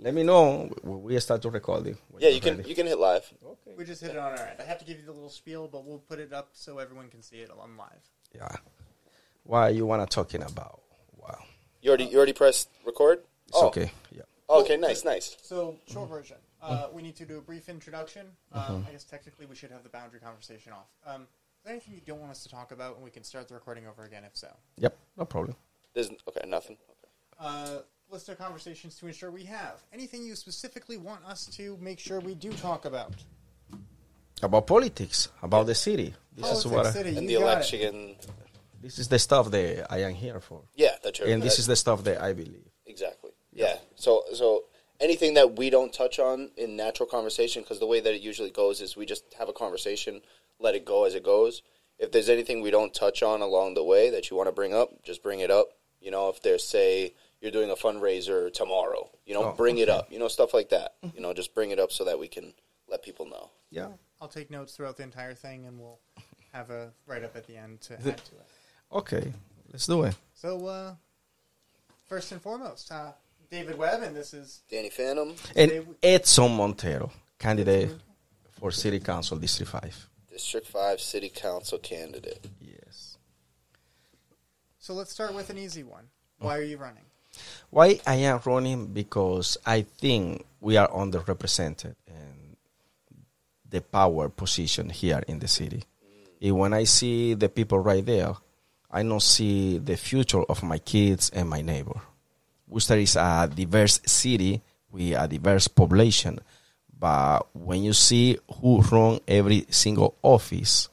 Let me know when we start to record when Yeah, you're can you can hit live. Okay. We just hit it on our end. I have to give you the little spiel, but we'll put it up so everyone can see it on live. Yeah. What you wanna talking about? Wow. You already you already pressed record. It's oh. okay. Yeah. Okay, nice, nice. So, short version. Uh, we need to do a brief introduction. Um, Mm-hmm. I guess technically we should have the boundary conversation off. Um, is there anything you don't want us to talk about, and we can start the recording over again if so? Yep. No problem. There's okay, nothing. Okay. Uh, list of conversations to ensure we have. Anything you specifically want us to make sure we do talk about? About politics, about the city. This Politics is what. I, City, And the got it. election. this is the stuff that I am here for, Yeah, that's right. and this is the stuff that I believe. exactly. Yeah. So so anything that we don't touch on in natural conversation, because the way that it usually goes is we just have a conversation, let it go as it goes. If there's anything we don't touch on along the way that you want to bring up, just bring it up. You know, if there's say you're doing a fundraiser tomorrow, you know, Oh, bring it up. You know, stuff like that. You know, just bring it up so that we can let people know. Yeah. I'll take notes throughout the entire thing, and we'll have a write up at the end to The- add to it. Okay. Let's do it. So, uh, first and foremost, uh, David Webb, and this is Danny Phantom, And Edson Montero, candidate for City Council District Five. District Five City Council candidate. Yes. so. Let's start with an easy one. Why are you running? Why I am running because I think we are underrepresented in the power position here in the city. And when I see the people right there, I don't see the future of my kids and my neighbor. Worcester is a diverse city with a diverse population, but when you see who run every single office,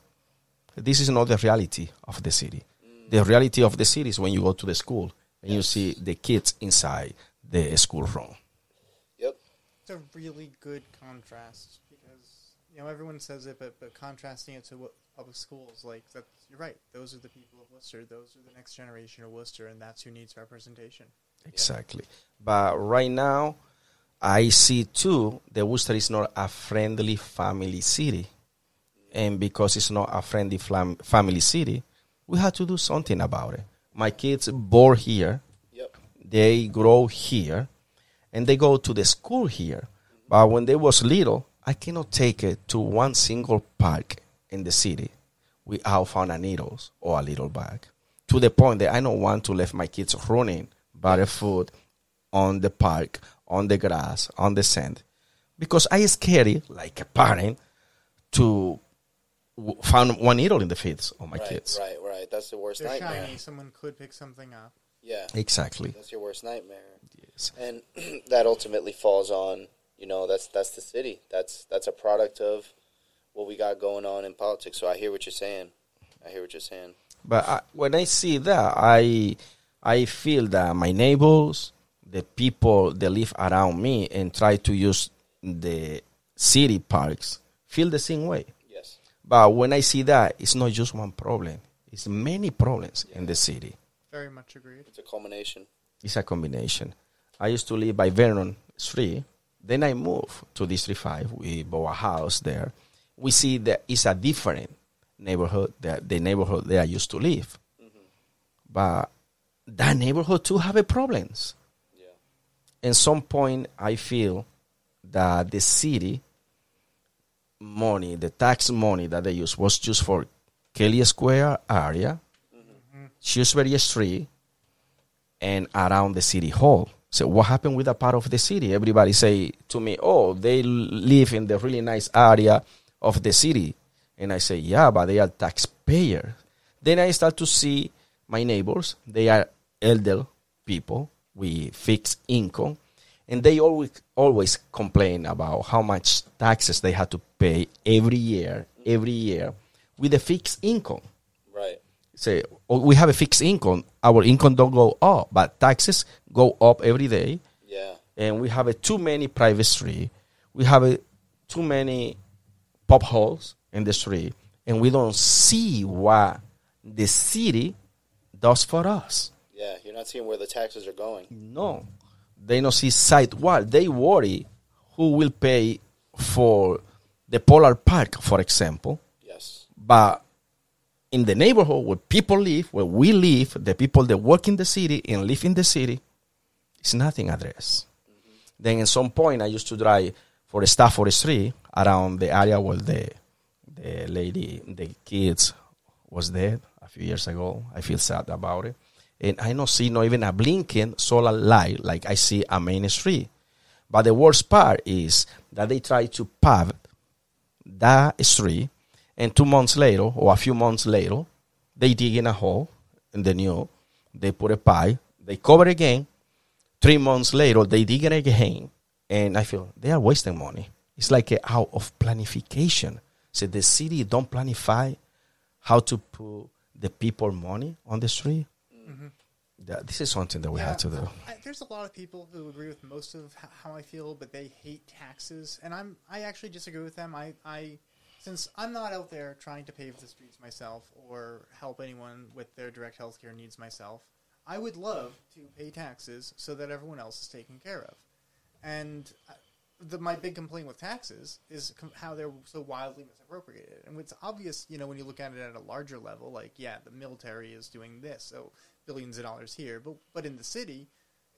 this is not the reality of the city. The reality of the city is when you go to the school and you see the kids inside the school room. Yep. It's a really good contrast because you know everyone says it, but but contrasting it to what public schools like that. You're right. Those are the people of Worcester. Those are the next generation of Worcester, and that's who needs representation. Exactly. But right now, I see too that Worcester is not a friendly family city. And because it's not a friendly flam- family city, we have to do something about it. My kids born here, Yep. they grow here, and they go to the school here. But when they was little, I cannot take it to one single park in the city without found a needles or a little bag. To the point that I don't want to leave my kids running barefoot on the park, on the grass, on the sand. Because I scary, like a parent, to w- find one needle in the feet of my right, kids. right, right. That's the worst They're nightmare. shiny. Someone could pick something up. Yeah, Exactly. that's your worst nightmare. Yes. And that ultimately falls on you know that's that's the city. That's that's a product of what we got going on in politics. So I hear what you're saying. I hear what you're saying. But I, when I see that, I I feel that my neighbors, the people that live around me and try to use the city parks, feel the same way. Yes. But when I see that, it's not just one problem; it's many problems in the city. Very much agreed. It's a combination. It's a combination. I used to live by Vernon Street. Then I moved to District 5. We bought a house there. We see that it's a different neighborhood that the neighborhood that I used to live. Mm-hmm. But that neighborhood too have a problems. Yeah. At some point, I feel that the city money, the tax money that they use was just for Kelly Square area, mm-hmm. Shrewsbury Street, and around the city hall. So what happened with that part of the city? Everybody say to me, "Oh, they live in the really nice area of the city," and I say, "Yeah, but they are taxpayers." Then I start to see my neighbors. They are elder people We fix income, and they always always complain about how much taxes they have to pay every year, every year, with a fixed income Right. say oh, we have a fixed income our income don't go up but taxes go up every day Yeah. and we have a too many private street we have a too many pop holes in the street and we don't see what the city does for us Yeah. You're not seeing where the taxes are going. no they don't see sidewalk they worry who will pay for the polar park for example Yes. but in the neighborhood where people live, where we live, the people that work in the city and live in the city, it's nothing addressed. Mm-hmm. Then at some point, I used to drive for the Stafford Street around the area where the the lady, the kids was dead a few years ago. I feel sad about it. And I don't see not even a blinking solar light like I see a main street. But the worst part is that they try to pave that street, and two months later, or a few months later, they dig in a hole in the new, they put a pipe, they cover again. Three months later, they dig it again, and I feel they are wasting money. It's like a out of planification. So the city don't planify how to put the people money on the street. That, this is something that we have to do. I, there's a lot of people who agree with most of how I feel, but they hate taxes, and I'm I actually disagree with them. I, I since I'm not out there trying to pave the streets myself or help anyone with their direct healthcare needs myself, I would love to pay taxes so that everyone else is taken care of. And uh, the, my big complaint with taxes is com- how they're so wildly misappropriated. And it's obvious, you know, when you look at it at a larger level, like, yeah, the military is doing this, so billions of dollars here. But, but in the city,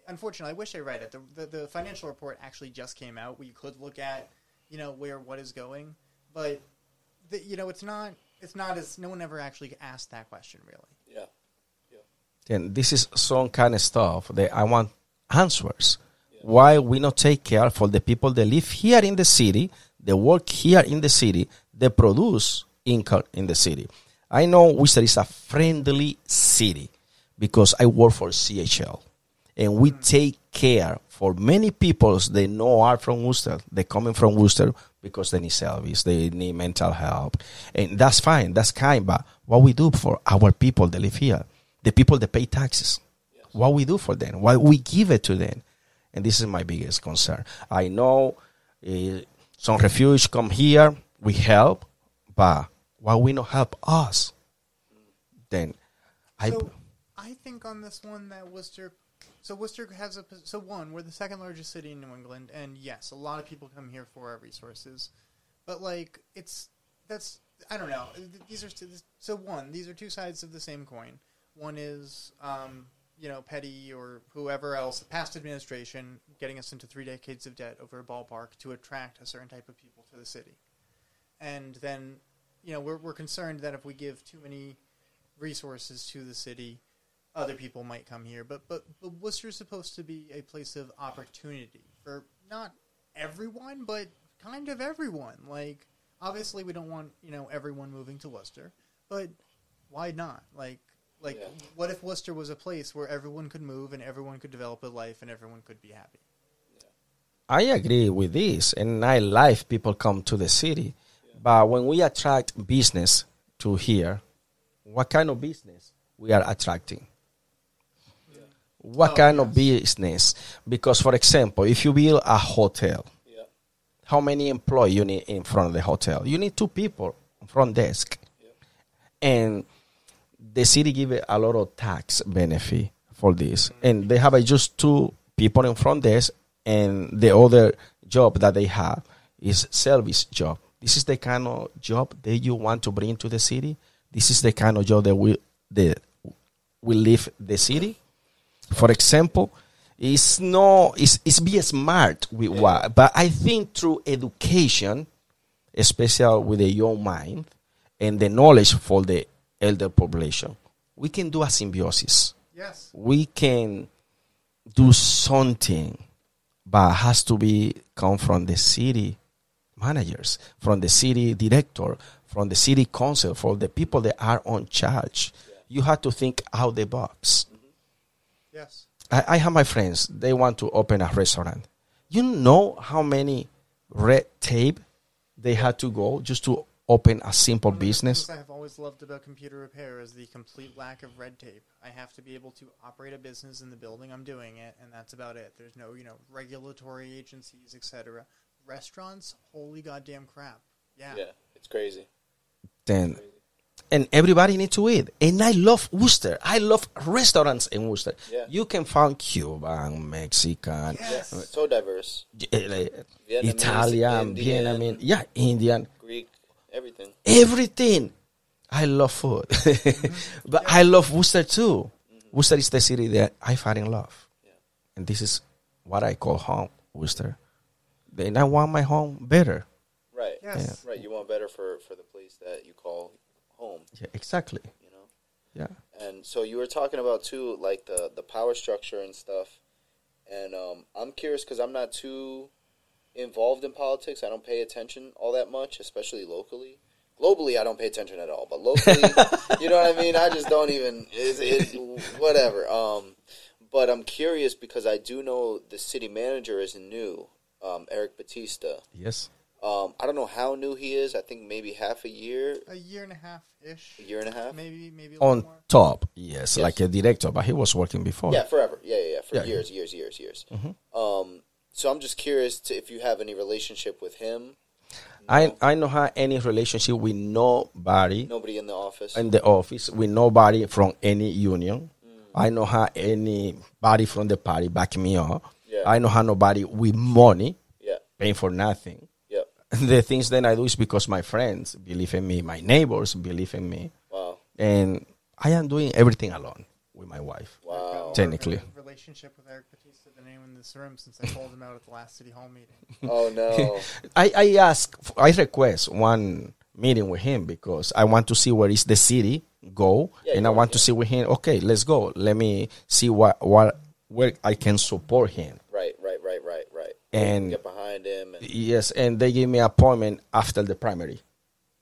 unfortunately, I wish I read it. The, the, the financial report actually just came out We could look at, you know, where what is going. But, the, you know, it's not, it's not as, no one ever actually asked that question, really. Yeah. yeah. And this is some kind of stuff that I want answers. Why we not take care for the people that live here in the city, they work here in the city, they produce income in the city. I know Worcester is a friendly city because I work for CHL and we take care for many people they know are from Worcester. They coming from Worcester because they need service, they need mental help, and that's fine. That's kind. But what we do for our people that live here, the people that pay taxes, what we do for them, what we give it to them, and this is my biggest concern. I know uh, some refugees come here, we help, but why we not help us? Then I. So I think on this one that Worcester, so Worcester has a so one we're the second largest city in New England, and yes, a lot of people come here for our resources, but like it's that's I don't know. These are so one. These are two sides of the same coin. One is um, you know petty or whoever else, the past administration, getting us into three decades of debt over a ballpark to attract a certain type of people to the city, and then you know we're we're concerned that if we give too many resources to the city, other people might come here. But but but Worcester's supposed to be a place of opportunity for not everyone, but kind of everyone. Like obviously we don't want, you know, everyone moving to Worcester, but why not? Like like Yeah. what if Worcester was a place where everyone could move and everyone could develop a life and everyone could be happy? I agree with this. In nightlife, people come to the city. But when we attract business to here, what kind of business we are attracting? What Oh, kind of business? Because, for example, if you build a hotel, Yeah. how many employees you need in front of the hotel? You need two people front desk, and the city give a lot of tax benefit for this, and they have uh, just two people in front desk, and the other job that they have is service job. This is the kind of job that you want to bring to the city. This is the kind of job that will that will leave the city. For example, it's no it's, it's be smart with what but I think through education, especially with the young mind and the knowledge for the elder population, we can do a symbiosis. Yes. We can do something, but it has to be come from the city managers, from the city director, from the city council, for the people that are on charge. You have to think out the box. Yes. I, I have my friends, they want to open a restaurant. You know how many red tape they had to go just to open a simple One of the business? things I have always loved about computer repair is the complete lack of red tape. I have to be able to operate a business in the building I'm doing it, and that's about it. There's no, you know, regulatory agencies, etc. Restaurants, holy goddamn crap. Yeah. Yeah. It's crazy. Then and everybody need to eat. And I love Worcester. I love restaurants in Worcester. Yeah. You can find Cuban, Mexican, Yes. So diverse. eh, Vietnamese, Italian, Indian. Vietnamese, yeah, Indian, Greek, everything. everything. I love food, but I love Worcester too. Worcester is the city that I fall in love, yeah. and this is what I call home, Worcester. Then I want my home better. Right. Yes. Right. You want better for for the place that you call home. Yeah, exactly. You know. Yeah. And so you were talking about too, like the the power structure and stuff. And um, I'm curious because I'm not too involved in politics. I don't pay attention all that much, especially locally. Globally, I don't pay attention at all. But locally, you know what I mean. I just don't even. It, it, whatever. Um, but I'm curious because I do know the city manager is new, um, Eric Batista. Yes. Um, I don't know how new he is. I think maybe half a year, A year and a half ish. a year and a half. Maybe maybe a On more. top, yes, Yes. like a director, but he was working before. Yeah, forever. Yeah, yeah, yeah. For Yeah. years, years, years, years. Mhm. Um, so I'm just curious to, if you have any relationship with him. I I don't have any relationship with nobody Nobody in the office. in the office, with nobody from any union. I don't have anybody from the party back me up. Yeah. I don't have nobody with money yeah, paying for nothing. Yeah. the things that I do is because my friends believe in me, my neighbors believe in me, Wow, and I am doing everything alone with my wife. wow. Technically. relationship with Eric Batista, the name in this room, since I called him out at the last city hall meeting. Oh no. I, I ask, I request one meeting with him because I want to see where is the city go, Yeah, and I want to see with him. Okay, let's go. Let me see what what where I can support him. right, right, right, right, right. And- get behind him. And, Yes, and they gave me appointment after the primary.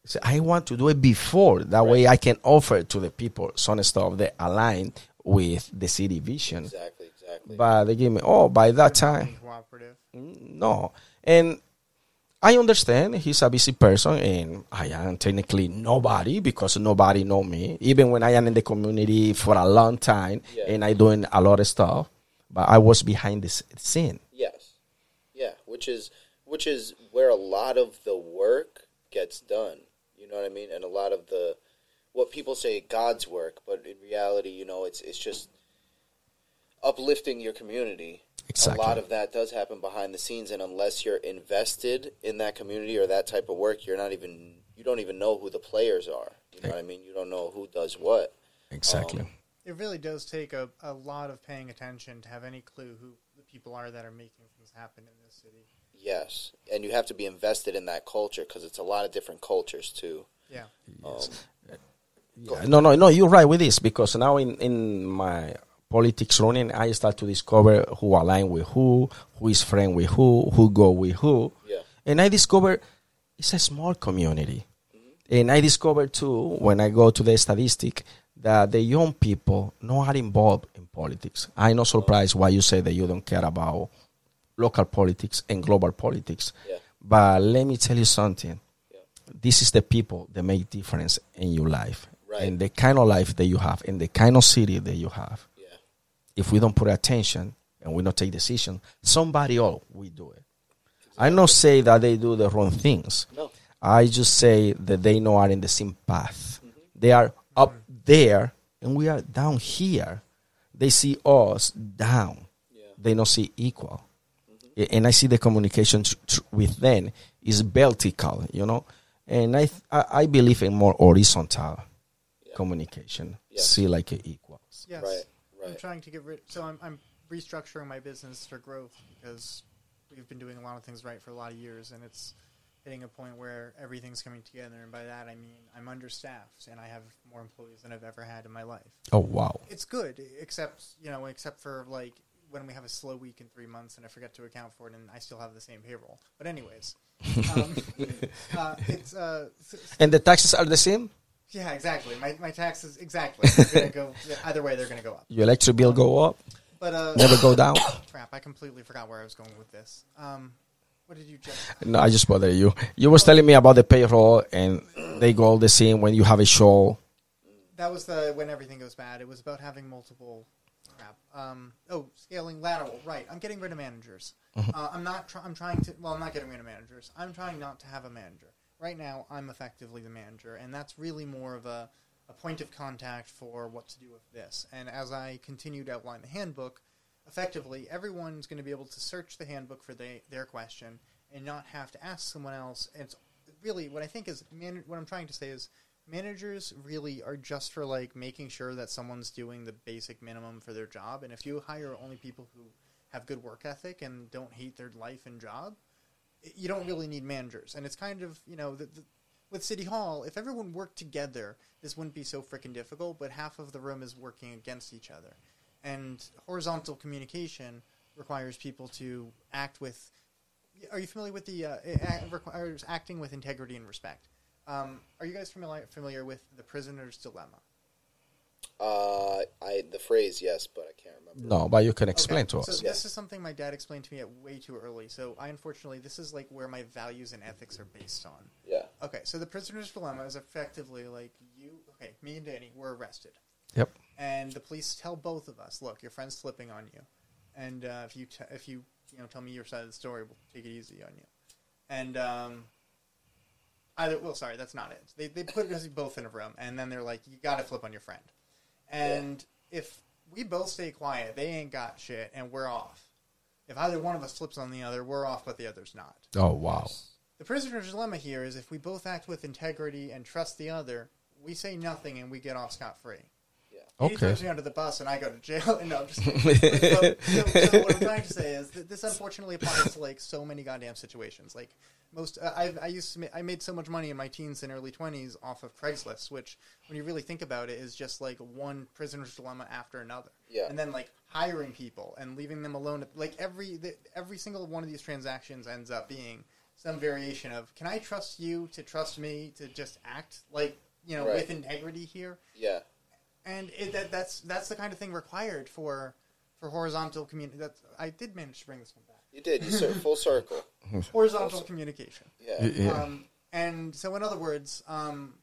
So I want to do it before. That way, I can offer to the people some stuff that align with the city vision. exactly, exactly. But they gave me, oh, by that time, cooperative. Mm, no. And I understand he's a busy person, and I am technically nobody because nobody know me. Even when I am in the community for a long time, Yeah. and I doing a lot of stuff, but I was behind the scene. Yes, yeah. Which is which is where a lot of the work gets done. You know what I mean? And a lot of the what people say God's work, but in reality, you know, it's it's just uplifting your community. Exactly. A lot of that does happen behind the scenes, and unless you're invested in that community or that type of work, you're not even you don't even know who the players are. You know what I mean? You don't know who does what. Exactly. Um, It really does take a, a lot of paying attention to have any clue who the people are that are making things happen in this city. Yes, and you have to be invested in that culture because it's a lot of different cultures too. Yeah. Um, Yeah, no, no, no. You're right with this because now in in my politics running, I start to discover who align with who, who is friend with who, who go with who, Yeah. and I discover it's a small community, and I discover too when I go to the statistic that the young people not involved in politics. I'm not surprised why you say that you don't care about local politics and global politics, Yeah. but let me tell you something Yeah. this is the people that make difference in your life Right. and the kind of life that you have and the kind of city that you have Yeah. if we don't put attention and we don't take decision somebody else will do it i not say that they do the wrong things No. i just say that they know are in the same path mm-hmm. they are up there and we are down here they see us down Yeah. they don't see equal A- and i see the communication tr- tr- with them is vertical you know and i th- I, I believe in more horizontal communication Yes. see like a equals Yes. Right. I'm trying to get rid. So I'm, I'm restructuring my business for growth because we've been doing a lot of things right for a lot of years, and it's hitting a point where everything's coming together. And by that I mean I'm understaffed, and I have more employees than I've ever had in my life. oh wow It's good, except you know, except for like when we have a slow week in three months, and I forget to account for it, and I still have the same payroll. But anyways, um, uh, it's uh, and the taxes are the same yeah, exactly. My my taxes exactly. Go either way. They're gonna go up. your electric bill go up But uh, never go down crap, I completely forgot where I was going with this. Um, what did you just? no i just bother you you was telling me about the payroll and they go all the same when you have a show That was the when everything goes bad. It was about having multiple. Crap. Um, oh, scaling lateral. Right. I'm getting rid of managers. Uh, I'm not. Try- I'm trying to. Well, I'm not getting rid of managers. I'm trying not to have a manager. Right now, I'm effectively the manager, and that's really more of a, a point of contact for what to do with this. And as I continue to outline the handbook, effectively, everyone's going to be able to search the handbook for they, their question and not have to ask someone else. And it's really what I think is man- what I'm trying to say is managers really are just for like making sure that someone's doing the basic minimum for their job. And if you hire only people who have good work ethic and don't hate their life and job, you don't really need managers. And it's kind of you know the, the, with City Hall, if everyone worked together, this wouldn't be so freaking difficult. But half of the room is working against each other, and horizontal communication requires people to act with. Are you familiar with the uh, act- requires acting with integrity and respect? Um, are you guys familiar familiar with the prisoner's dilemma? Uh, I the phrase yes, but I can't remember. No, but you can explain Okay, to us. So Yeah. this is something my dad explained to me at way too early. So I unfortunately this is like where my values and ethics are based on. Yeah. Okay, so the prisoner's dilemma is effectively like you. Okay, me and Danny were arrested, Yep. and the police tell both of us, "Look, your friend's slipping on you, and uh, if you t- if you you know tell me your side of the story, we'll take it easy on you." And um, either well, sorry, that's not it. They they put us both in a room, and then they're like, "You got to flip on your friend," and if we both stay quiet, they ain't got shit, and we're off. If either one of us flips on the other, we're off, but the other's not. Oh wow. The prisoner's dilemma here is if we both act with integrity and trust the other, we say nothing and we get off scot free. He Okay. throws me under the bus and I go to jail. no, I'm just kidding. so, so, so what I'm trying to say is that this unfortunately applies to like so many goddamn situations. Like most, uh, I, I used to, ma- I made so much money in my teens and early 20s off of Craigslist, which when you really think about it is just like one prisoner's dilemma after another. Yeah. And then like hiring people and leaving them alone. Like every the, every single one of these transactions ends up being some variation of can I trust you to trust me to just act like you know Right. with integrity here Yeah. And it, that, that's that's the kind of thing required for for horizontal community. That I did manage to bring this one back. You did. You cir- full circle. Horizontal communication. Yeah. Yeah. Um, and so, in other words, um,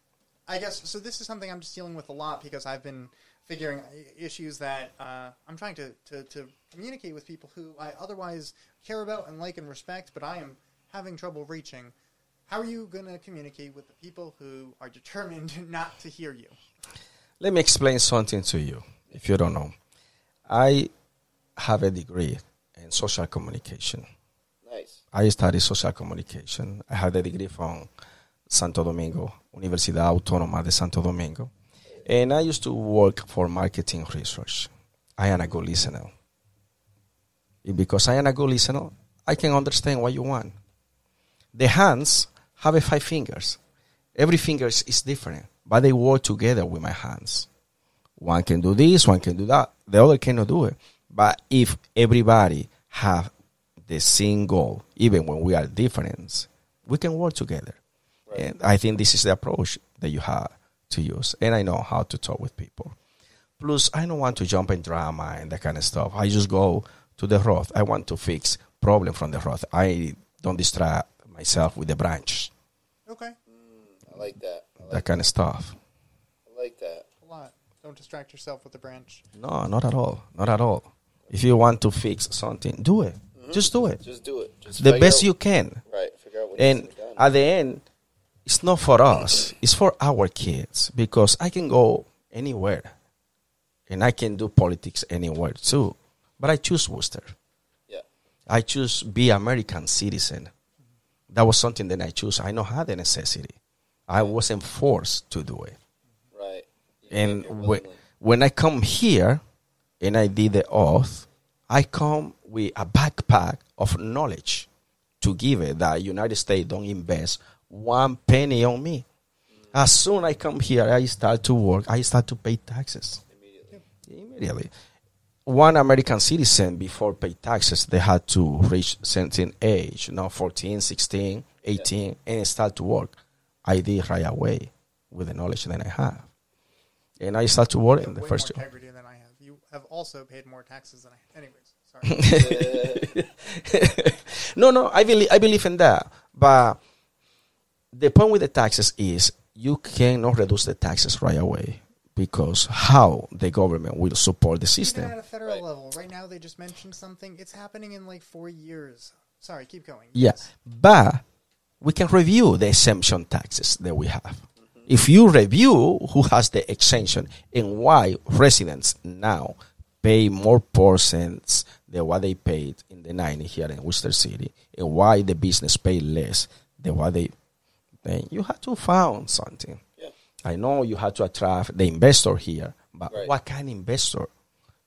I guess so. This is something I'm just dealing with a lot because I've been figuring issues that uh, I'm trying to, to to communicate with people who I otherwise care about and like and respect, but I am having trouble reaching. How are you going to communicate with the people who are determined not to hear you? Let me explain something to you, if you don't know. I have a degree in social communication. Nice. I studied social communication. I have a degree from Santo Domingo, Universidad Autónoma de Santo Domingo. And I used to work for marketing research. I am a good listener. Because I am a good listener, I can understand what you want. The hands have five fingers. Every finger is different, but they work together with my hands. One can do this, one can do that. The other cannot do it. But if everybody have the same goal, even when we are different, we can work together. And I think this is the approach that you have to use. And I know how to talk with people. Plus, I don't want to jump in drama and that kind of stuff. I just go to the root. I want to fix problem from the root. I don't distract myself with the branch, Okay, mm, I like that. I like, that kind of stuff. I like that. a lot. Don't distract yourself with the branch. No, not at all. Not at all. If you want to fix something, do it. Mm-hmm. Just do it. Just do it. Just The best out- you can. Right. Figure out what And needs to be done. at the end, it's not for us. It's for our kids because I can go anywhere, and I can do politics anywhere too. But I choose Worcester. yeah. I choose be American citizen. That was something that I choose. I know had the necessity. I wasn't forced to do it. Right. You And when, when I come here and I did the oath, I come with a backpack of knowledge to give it that United States don't invest one penny on me. As soon I come here, I start to work. I start to pay taxes immediately. immediately. One American citizen before pay taxes, they had to reach certain age, you know, 14, 16, 18, and start to work. I did right away with the knowledge that I have. And I start to work in the way first more job. integrity than I have. You have also paid more taxes than I. Anyways, sorry. no, no, I believe I believe in that. But the point with the taxes is you cannot reduce the taxes right away because how the government will support the Even system. at a federal Right. level, right now they just mentioned something. It's happening in like four years. Sorry, keep going. Yeah, but we can review the exemption taxes that we have. If you review who has the exemption and why residents now pay more portions than what they paid in the 90 here in Worcester City, and why the business pay less than what they, then you have to found something. Yeah. I know you have to attract the investor here, but Right. what kind of investor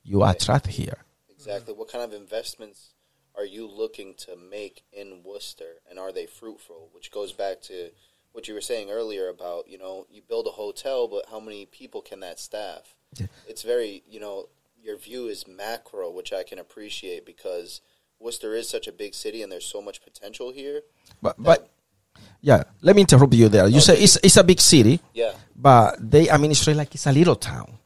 you attract here? Exactly. What kind of investments are you looking to make in Worcester, and are they fruitful? Which goes back to what you were saying earlier about you know you build a hotel, but how many people can that staff? Yeah. It's very you know your view is macro, which I can appreciate because Worcester is such a big city, and there's so much potential here. But but yeah, let me interrupt you there. You say it's it's a big city, Yeah, but they administrate like it's a little town,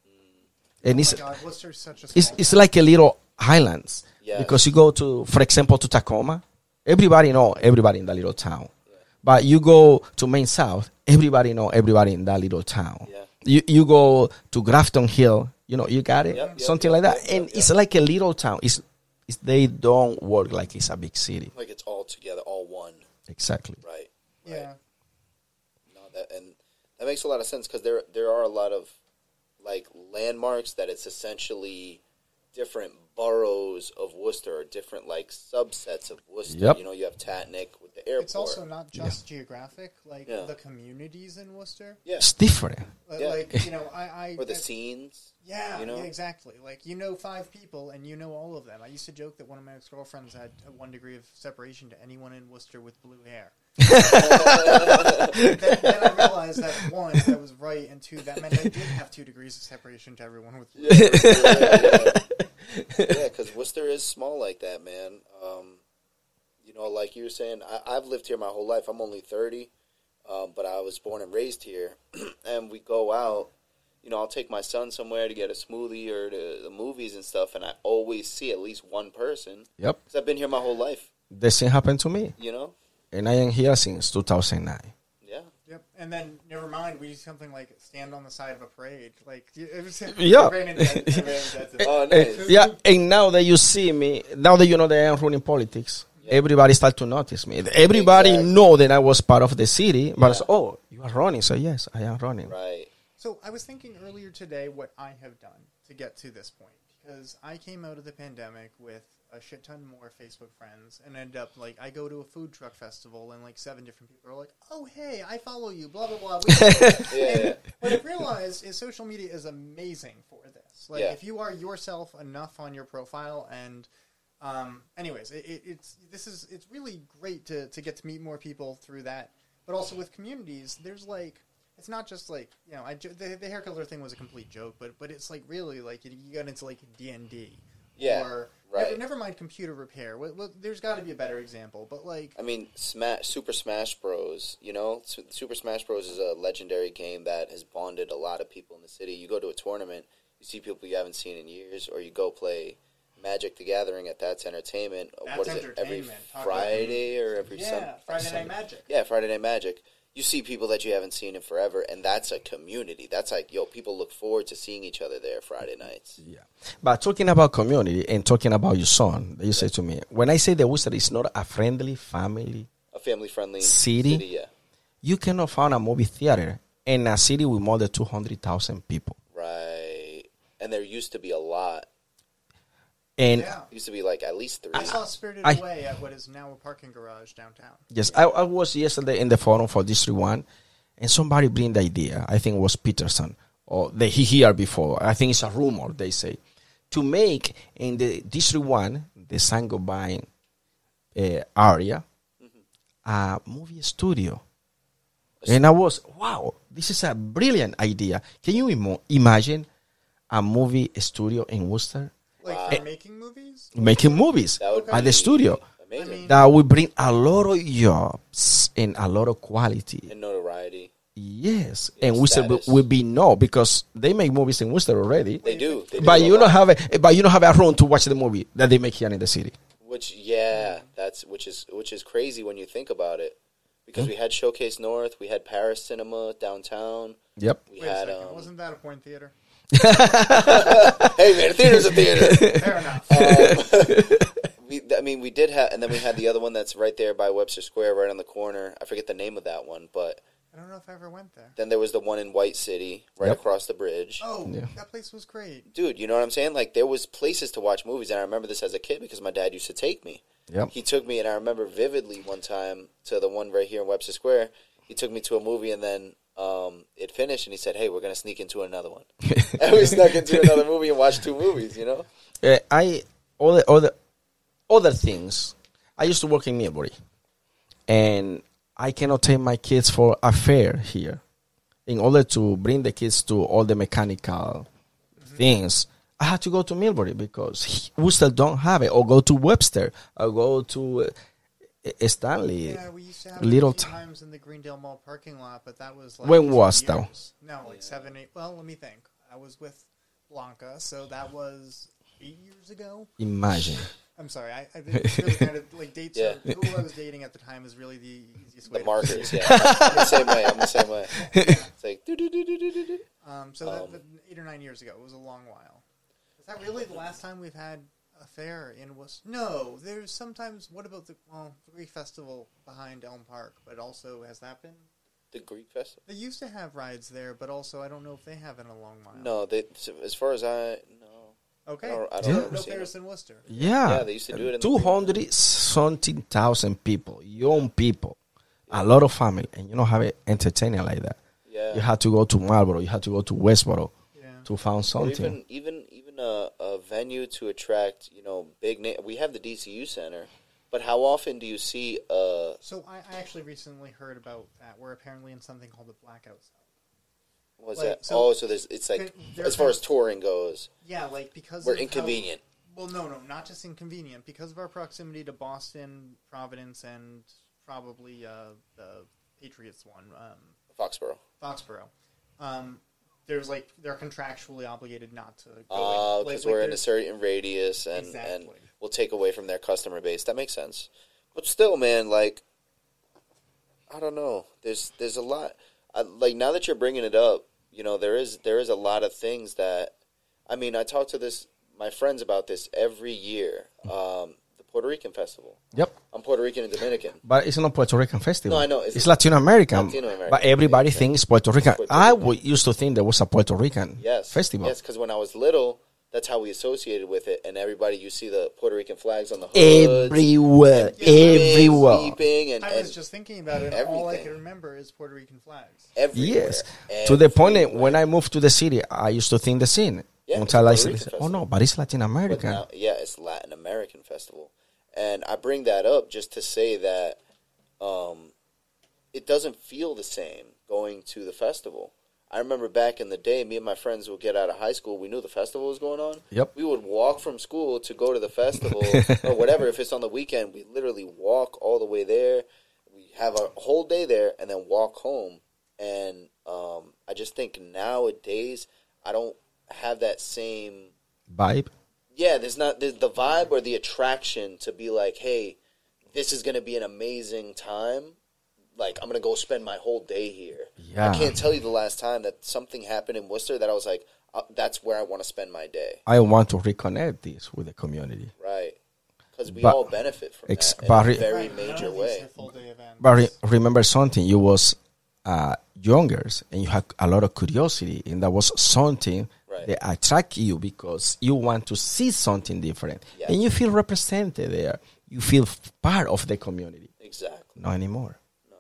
and oh it's Oh my God, Worcester's such a it's small it's town. like a little highlands. Yes. Because you go to, for example, to Tacoma, everybody know everybody in that little town. But you go to Main South, everybody know everybody in that little town. Yeah. You you go to Grafton Hill, you know, you got it, Yep, yep, something yep, like that, yep, and yep, it's like a little town. It's, it's they don't work like it's a big city. like it's all together, all one, Exactly. right? Yeah. No, that and that makes a lot of sense because there there are a lot of like landmarks that it's essentially different boroughs of Worcester or different like subsets of Worcester. Yep. You know, you have Tatnuck with the airport. It's also not just geographic, like Yeah. the communities in Worcester. yeah, It's different. Li- Yeah. Like, you know, I, I or the I- scenes. Yeah, you know? yeah, exactly. Like you know five people and you know all of them. I used to joke that one of my ex girlfriends had a one degree of separation to anyone in Worcester with blue hair. then, then I realized that one, I was right, and two, that meant I did have two degrees of separation to everyone with blue hair. Yeah, because Worcester is small like that, man. Um, you know, like you were saying, I, I've lived here my whole life. I'm only 30, um, but I was born and raised here. and we go out, you know, I'll take my son somewhere to get a smoothie or to the movies and stuff, and I always see at least one person Yep. because I've been here my whole life, The same happened to me, you know? and I am here since 2009. Yeah. Yep. And then, never mind, we do something like stand on the side of a parade. Like, it was. Yeah. Ran into that- ran into that- Oh, nice. yeah, and now that you see me, now that you know that I am running politics, everybody start to notice me. Everybody Exactly. know that I was part of the city, but Yeah. it's, oh, you are running. So yes, I am running. Right. So I was thinking earlier today what I have done to get to this point because I came out of the pandemic with a shit ton more Facebook friends and end up like I go to a food truck festival and like seven different people are like, "Oh hey, I follow you," blah blah blah. Yeah, yeah. what I've realized is social media is amazing for this. Like Yeah. if you are yourself enough on your profile and um, anyways, it, it, it's this is it's really great to, to get to meet more people through that. But also with communities, there's like it's not just like you know I jo- the, the hair color thing was a complete joke, but but it's like really like you, you got into like D and D. Yeah, Or right. never, never mind computer repair. Well, well, there's got to be a better example, but like I mean, Smash, Super Smash Bros. You know, Super Smash Bros. is a legendary game that has bonded a lot of people in the city. You go to a tournament, you see people you haven't seen in years, or you go play Magic the Gathering at That's Entertainment. That's what is it? Every. Talk Friday or every yeah, Sun- Friday Sunday? Night Magic. Yeah, Friday Night Magic. You see people that you haven't seen in forever, and that's a community. That's like, yo, people look forward to seeing each other there Friday nights. Yeah. But talking about community and talking about your son, you say to me, when I say the Worcester is not a friendly family, A family friendly City? yeah. you cannot find a movie theater in a city with more than 200,000 people. Right. And there used to be a lot. And Yeah. Used to be like at least three. I saw Spirited I- Away at what is now a parking garage downtown. yes, I, I was yesterday in the forum for District 1 and somebody bring the idea, I think it was Peterson, or they, he here before, I think it's a rumor, they say, to make in the District 1, the Saint-Gobain uh, area, a movie studio. And I was, wow, this is a brilliant idea. Can you imo- imagine a movie studio in Worcester Like Wow. making movies? making movies That at the studio? Amazing. I mean- That will bring a lot of jobs and a lot of quality. and notoriety. Yes, and Worcester will, status. will be no because they make movies in Worcester already. They do. They do But you lot. don't have a, but you don't have a room to watch the movie that they make here in the city. Which yeah, that's which is which is crazy when you think about it. Because we had Showcase North, we had Paris Cinema downtown. Yep. We Wait a had second, um, wasn't that a point theater? Hey man, a theater's a theater. Fair um, enough. we, I mean, we did have, and then we had the other one that's right there by Webster Square, right on the corner. I forget the name of that one, but I don't know if I ever went there. then there was the one in White City, right Yep. across the bridge. Oh, Yeah. that place was great. Dude, you know what I'm saying? Like there was places to watch movies, and I remember this as a kid because my dad used to take me. Yep. He took me, and I remember vividly one time to the one right here in Webster Square. He took me to a movie, and then um, it finished, and he said, "Hey, we're gonna sneak into another one." and we snuck into another movie and watched two movies. You know? Uh, I other other other things. I used to work in Millbury, and I cannot take my kids for a fair here. In order to bring the kids to all the mechanical things, I had to go to Millbury because he- Worcester don't have it, or go to Webster, or go to uh, Stanley. Yeah, we used to have Little it t- times in the Greendale Mall parking lot, but that was like When was that? years. No, like seven, eight. Well, let me think. I was with Blanca, so that was eight years ago. Imagine. I'm sorry. I, I it's really kind of like dates. Yeah. Who I was dating at the time is really the easiest way. The to markers, proceed. yeah. I'm the same way. I'm the same way. It's like do do do do do do do. Um, so that, Um, that eight or nine years ago. It was a long while. Is that really the last time we've had a fair in Worcester? No. There's sometimes. What about the well, the Greek festival behind Elm Park? But also, has that been? The Greek festival. They used to have rides there, but also I don't know if they have in a long while. No, they. As far as I no. Okay. I don't- I don't no, remember no seeing in Worcester. Yeah, Yeah, they used to do it in Two hundred something thousand people, young people, a lot of family, and you don't have it entertaining like that. Yeah. You had to go to Marlboro, you had to go to Westboro Yeah. to find something. even even a, a venue to attract you know big name. We have the DCU Center, but how often do you see uh So I, I actually recently heard about that. We're apparently in something called the blackout zone. what's Like, that? so- oh, so there's it's like as far as touring goes, Yeah, like because we're of how- inconvenient. well, no, no, not just inconvenient. Because of our proximity to Boston, Providence, and probably uh, the Patriots one, um, Foxborough. Foxborough. Um, there's like they're contractually obligated not to go. Uh, because Like- we're in a there's- certain radius and and Exactly. we'll take away from their customer base. That makes sense. But still, man, like I don't know. There's there's a lot. I, like now that you're bringing it up, you know there is there is a lot of things that. I mean, I talk to this my friends about this every year. Um, Puerto Rican festival. Yep. I'm Puerto Rican and Dominican. But it's not Puerto Rican festival. No, I know. It's, It's- Latino American. Latino American. But everybody thinks Puerto Rican. Puerto I Rican. w- used to think there was a Puerto Rican Yes, festival. Yes, because when I was little, that's how we associated with it. And everybody, you see the Puerto Rican flags on the hoods, Everywhere. beeping, Everywhere. beeping, and, I and was just thinking about it. and All I can remember is Puerto Rican flags. everywhere. Yes. To the point that when I moved to the city, I used to think the same. Yeah, Until I said, oh no, but it's Latin But American. now, yeah, it's Latin American festival, and I bring that up just to say that um, it doesn't feel the same going to the festival. I remember back in the day, me and my friends would get out of high school. We knew the festival was going on. Yep. We would walk from school to go to the festival or whatever. If it's on the weekend, we literally walk all the way there. We have a whole day there and then walk home. And um, I just think nowadays, I don't have that same Vibe. Yeah, there's not there's the vibe or the attraction to be like, hey, this is gonna be an amazing time. Like I'm gonna go spend my whole day here. Yeah. I can't tell you the last time that something happened in Worcester that I was like, uh, that's where I want to spend my day. I want to reconnect this with the community. Right? Because we But- all benefit from ex- that in but a re- very Right, major way. But re- remember something, you was uh, younger and you had a lot of curiosity, and that was something Right. that attract you because you want to see something different, Yes. and you feel represented there. You feel f- part of the community. Exactly. Not anymore. No.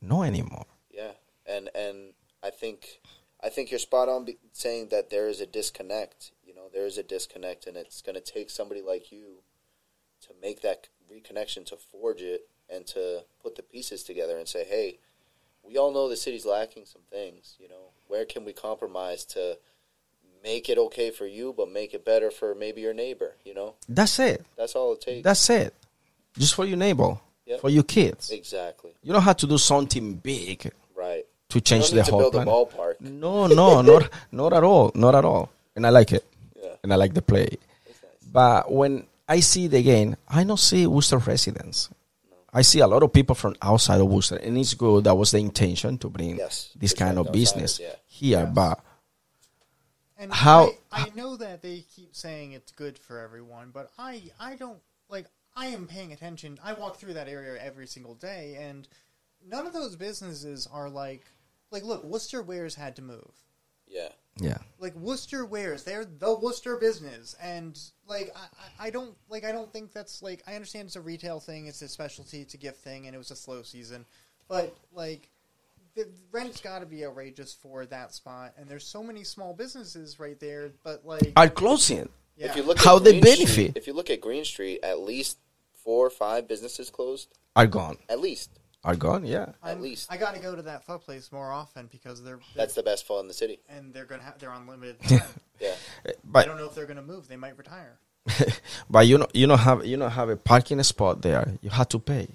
No anymore. Yeah, and and I think I think you're spot on saying that there is a disconnect. You know, there is a disconnect, and it's going to take somebody like you to make that reconnection, to forge it, and to put the pieces together and say, "Hey, we all know the city's lacking some things. You know, where can we compromise to make it okay for you, but make it better for maybe your neighbor? You know, That's it. that's all it takes. That's it. Just for your neighbor, Yep. for your kids. exactly You don't have to do something big right. to change the to whole build a ballpark. No, no, not not at all, not at all. And I like it, Yeah, and I like the play. nice. But when I see the game, I don't see Worcester residents. I see a lot of people from outside of Worcester, and it's good. That was the intention to bring Yes, this kind of business outsiders, here. Yes. But And How- I, I know that they keep saying it's good for everyone, but I I don't like I am paying attention. I walk through that area every single day, and none of those businesses are like like look. Worcester Wares had to move. Yeah. yeah, Like Worcester Wares, they're the Worcester business, and like I, I- I don't like I don't think that's like I understand it's a retail thing, it's a specialty, it's a gift thing, and it was a slow season, but like the rent's got to be outrageous for that spot, and there's so many small businesses right there, but like are closing. Yeah. If you look How at they Green benefit. Street, if you look at Green Street, at least four or five businesses closed. Are gone. At least. Are gone. Yeah. At I'm- least. I got to go to that pho place more often because they're, they're That's the best fall in the city. and they're gonna have they're on limited time. Yeah. I don't know if they're gonna move. They might retire. but you know you don't have you don't have a parking spot there. You have to pay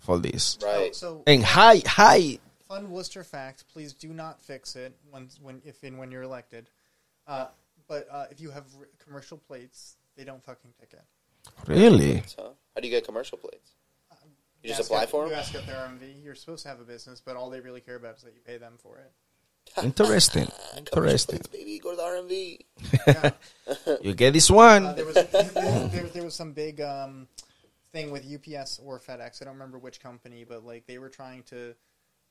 for this. Right. So, And high high. Fun Worcester fact: please do not fix it when when if and when you're elected. Uh, but uh, if you have r- commercial plates, they don't fucking take it. Really? So, how do you get commercial plates? You just ask apply at- for You them? ask at their RMV. You're supposed to have a business, but all they really care about is that you pay them for it. Interesting. Interesting. plates, baby. Go to the RMV. Yeah. You get this Uh, one. there was there, there was some big um, thing with UPS or FedEx. I don't remember which company, but like they were trying to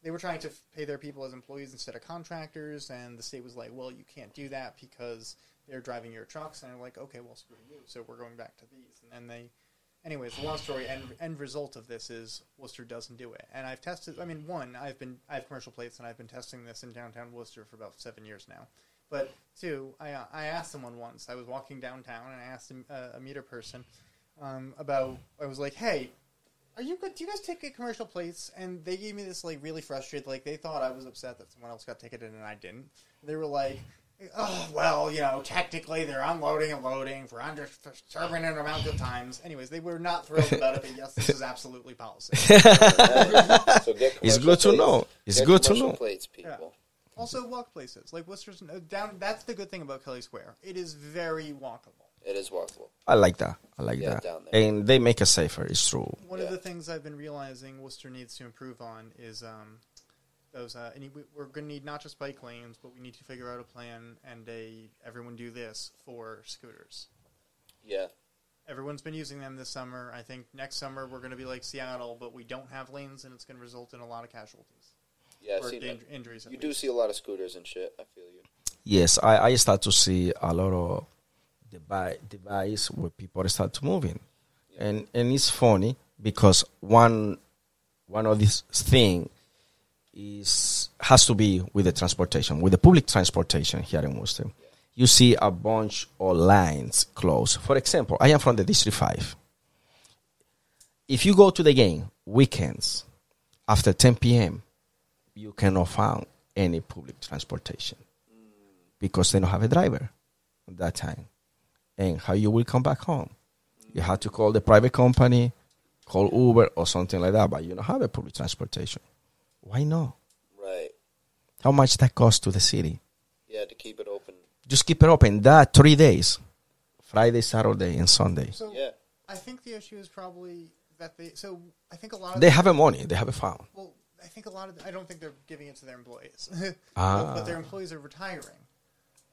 they were trying to f- pay their people as employees instead of contractors, and the state was like, "Well, you can't do that because they're driving your trucks." And they're like, "Okay, well, screw you." So we're going back to these, and then they. Anyways, the long story end, end result of this is Worcester doesn't do it, and I've tested. I mean, one, I've been I have commercial plates, and I've been testing this in downtown Worcester for about seven years now. But two, I uh, I asked someone once. I was walking downtown and I asked a, a meter person um, about. I was like, "Hey, are you good? Do you guys take a commercial plates?" And they gave me this like really frustrated. Like they thought I was upset that someone else got ticketed and I didn't. They were like. Oh well, you know, technically they're unloading and loading for under for certain amount of times. Anyways, they were not thrilled about it, but yes, this is absolutely policy. so get It's commercial good to know. It's Get good to know. Plates, people. Also, walk places like Worcester's uh, down. That's the good thing about Kelley Square. It is very walkable. It is walkable. I like that. I like Yeah, that. down there. And they make it safer. It's true. One Yeah. of the things I've been realizing Worcester needs to improve on is um, those. Uh, and we- we're going to need not just bike lanes, but we need to figure out a plan and a everyone do this for scooters. Yeah. Everyone's been using them this summer. I think next summer we're going to be like Seattle, but we don't have lanes, and it's going to result in a lot of casualties Yeah. I've or seen dan- injuries. at You do see a lot of scooters and shit. I feel you. Yes, I, I start to see a lot of devi- device where people start to moving, and and it's funny because one one of these thing is has to be with the transportation, with the public transportation here in Worcester. You see a bunch of lines closed. For example, I am from the District Five. If you go to the game weekends after 10 p.m., you cannot find any public transportation because they don't have a driver at that time. And how you will come back home? You have to call the private company, call Uber or something like that, but you don't have a public transportation. Why not? Right. How much that cost to the city? Yeah. To keep it open. Just keep it open. That three days, Friday, Saturday, and Sunday. So Yeah. I think the issue is probably that they. So I think a lot of They the- have a money. They have a fund. Well, I think a lot of I don't think they're giving it to their employees, Ah. but their employees are retiring,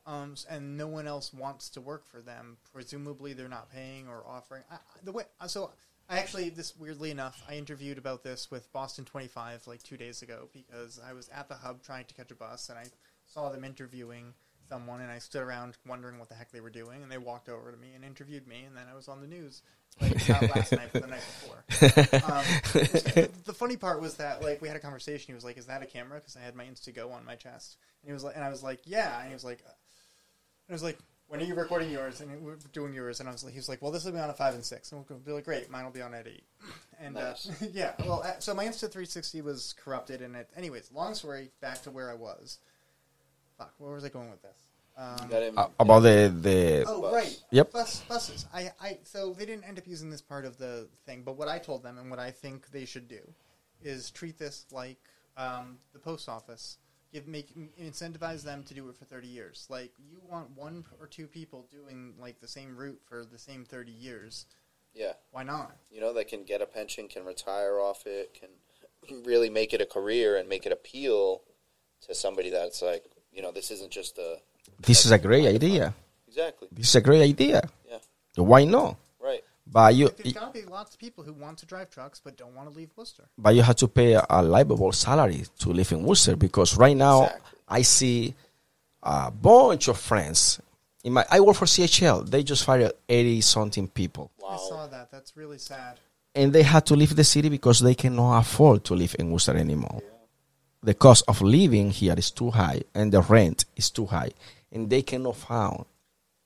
um, and no one else wants to work for them. Presumably, they're not paying or offering. I, the way uh, so, I actually this weirdly enough, I interviewed about this with Boston Twenty Five like two days ago because I was at the hub trying to catch a bus and I saw them interviewing someone and I stood around wondering what the heck they were doing and they walked over to me and interviewed me and then I was on the news like not last night but the night before. Um, the funny part was that like we had a conversation. He was like, "Is that a camera?" Because I had my Instago on my chest, and he was like, and I was like, "Yeah," and he was like, uh, I was like, "When are you recording yours?" And we're doing yours, and I was like, he was like, "Well, this will be on a five and six, and we'll be like, great, mine will be on at eight. And Nice. uh, yeah, well, uh, so my Insta 360 was corrupted, and it. Anyways, long story. Back to where I was. Fuck, where was I going with this? Um, Uh, about the the Oh bus. right. Yep. Bus buses. I, I so they didn't end up using this part of the thing, but what I told them and what I think they should do is treat this like um, the post office. Give make incentivize them to do it for thirty years. Like you want one or two people doing like the same route for the same thirty years. Yeah. Why not? You know, they can get a pension, can retire off it, can really make it a career and make it appeal to somebody that's like, you know, this isn't just a. this is a great idea. Exactly. This is a great idea. Yeah. Why not? Right. But you there's got to be lots of people who want to drive trucks but don't want to leave Worcester. but you have to pay a, a livable salary to live in Worcester because right now Exactly. I see a bunch of friends. In my, I work for CHL. They just fired eighty something people, Wow. I saw that. That's really sad. and they had to leave the city because they cannot afford to live in Worcester anymore. The cost of living here is too high, and the rent is too high, and they cannot find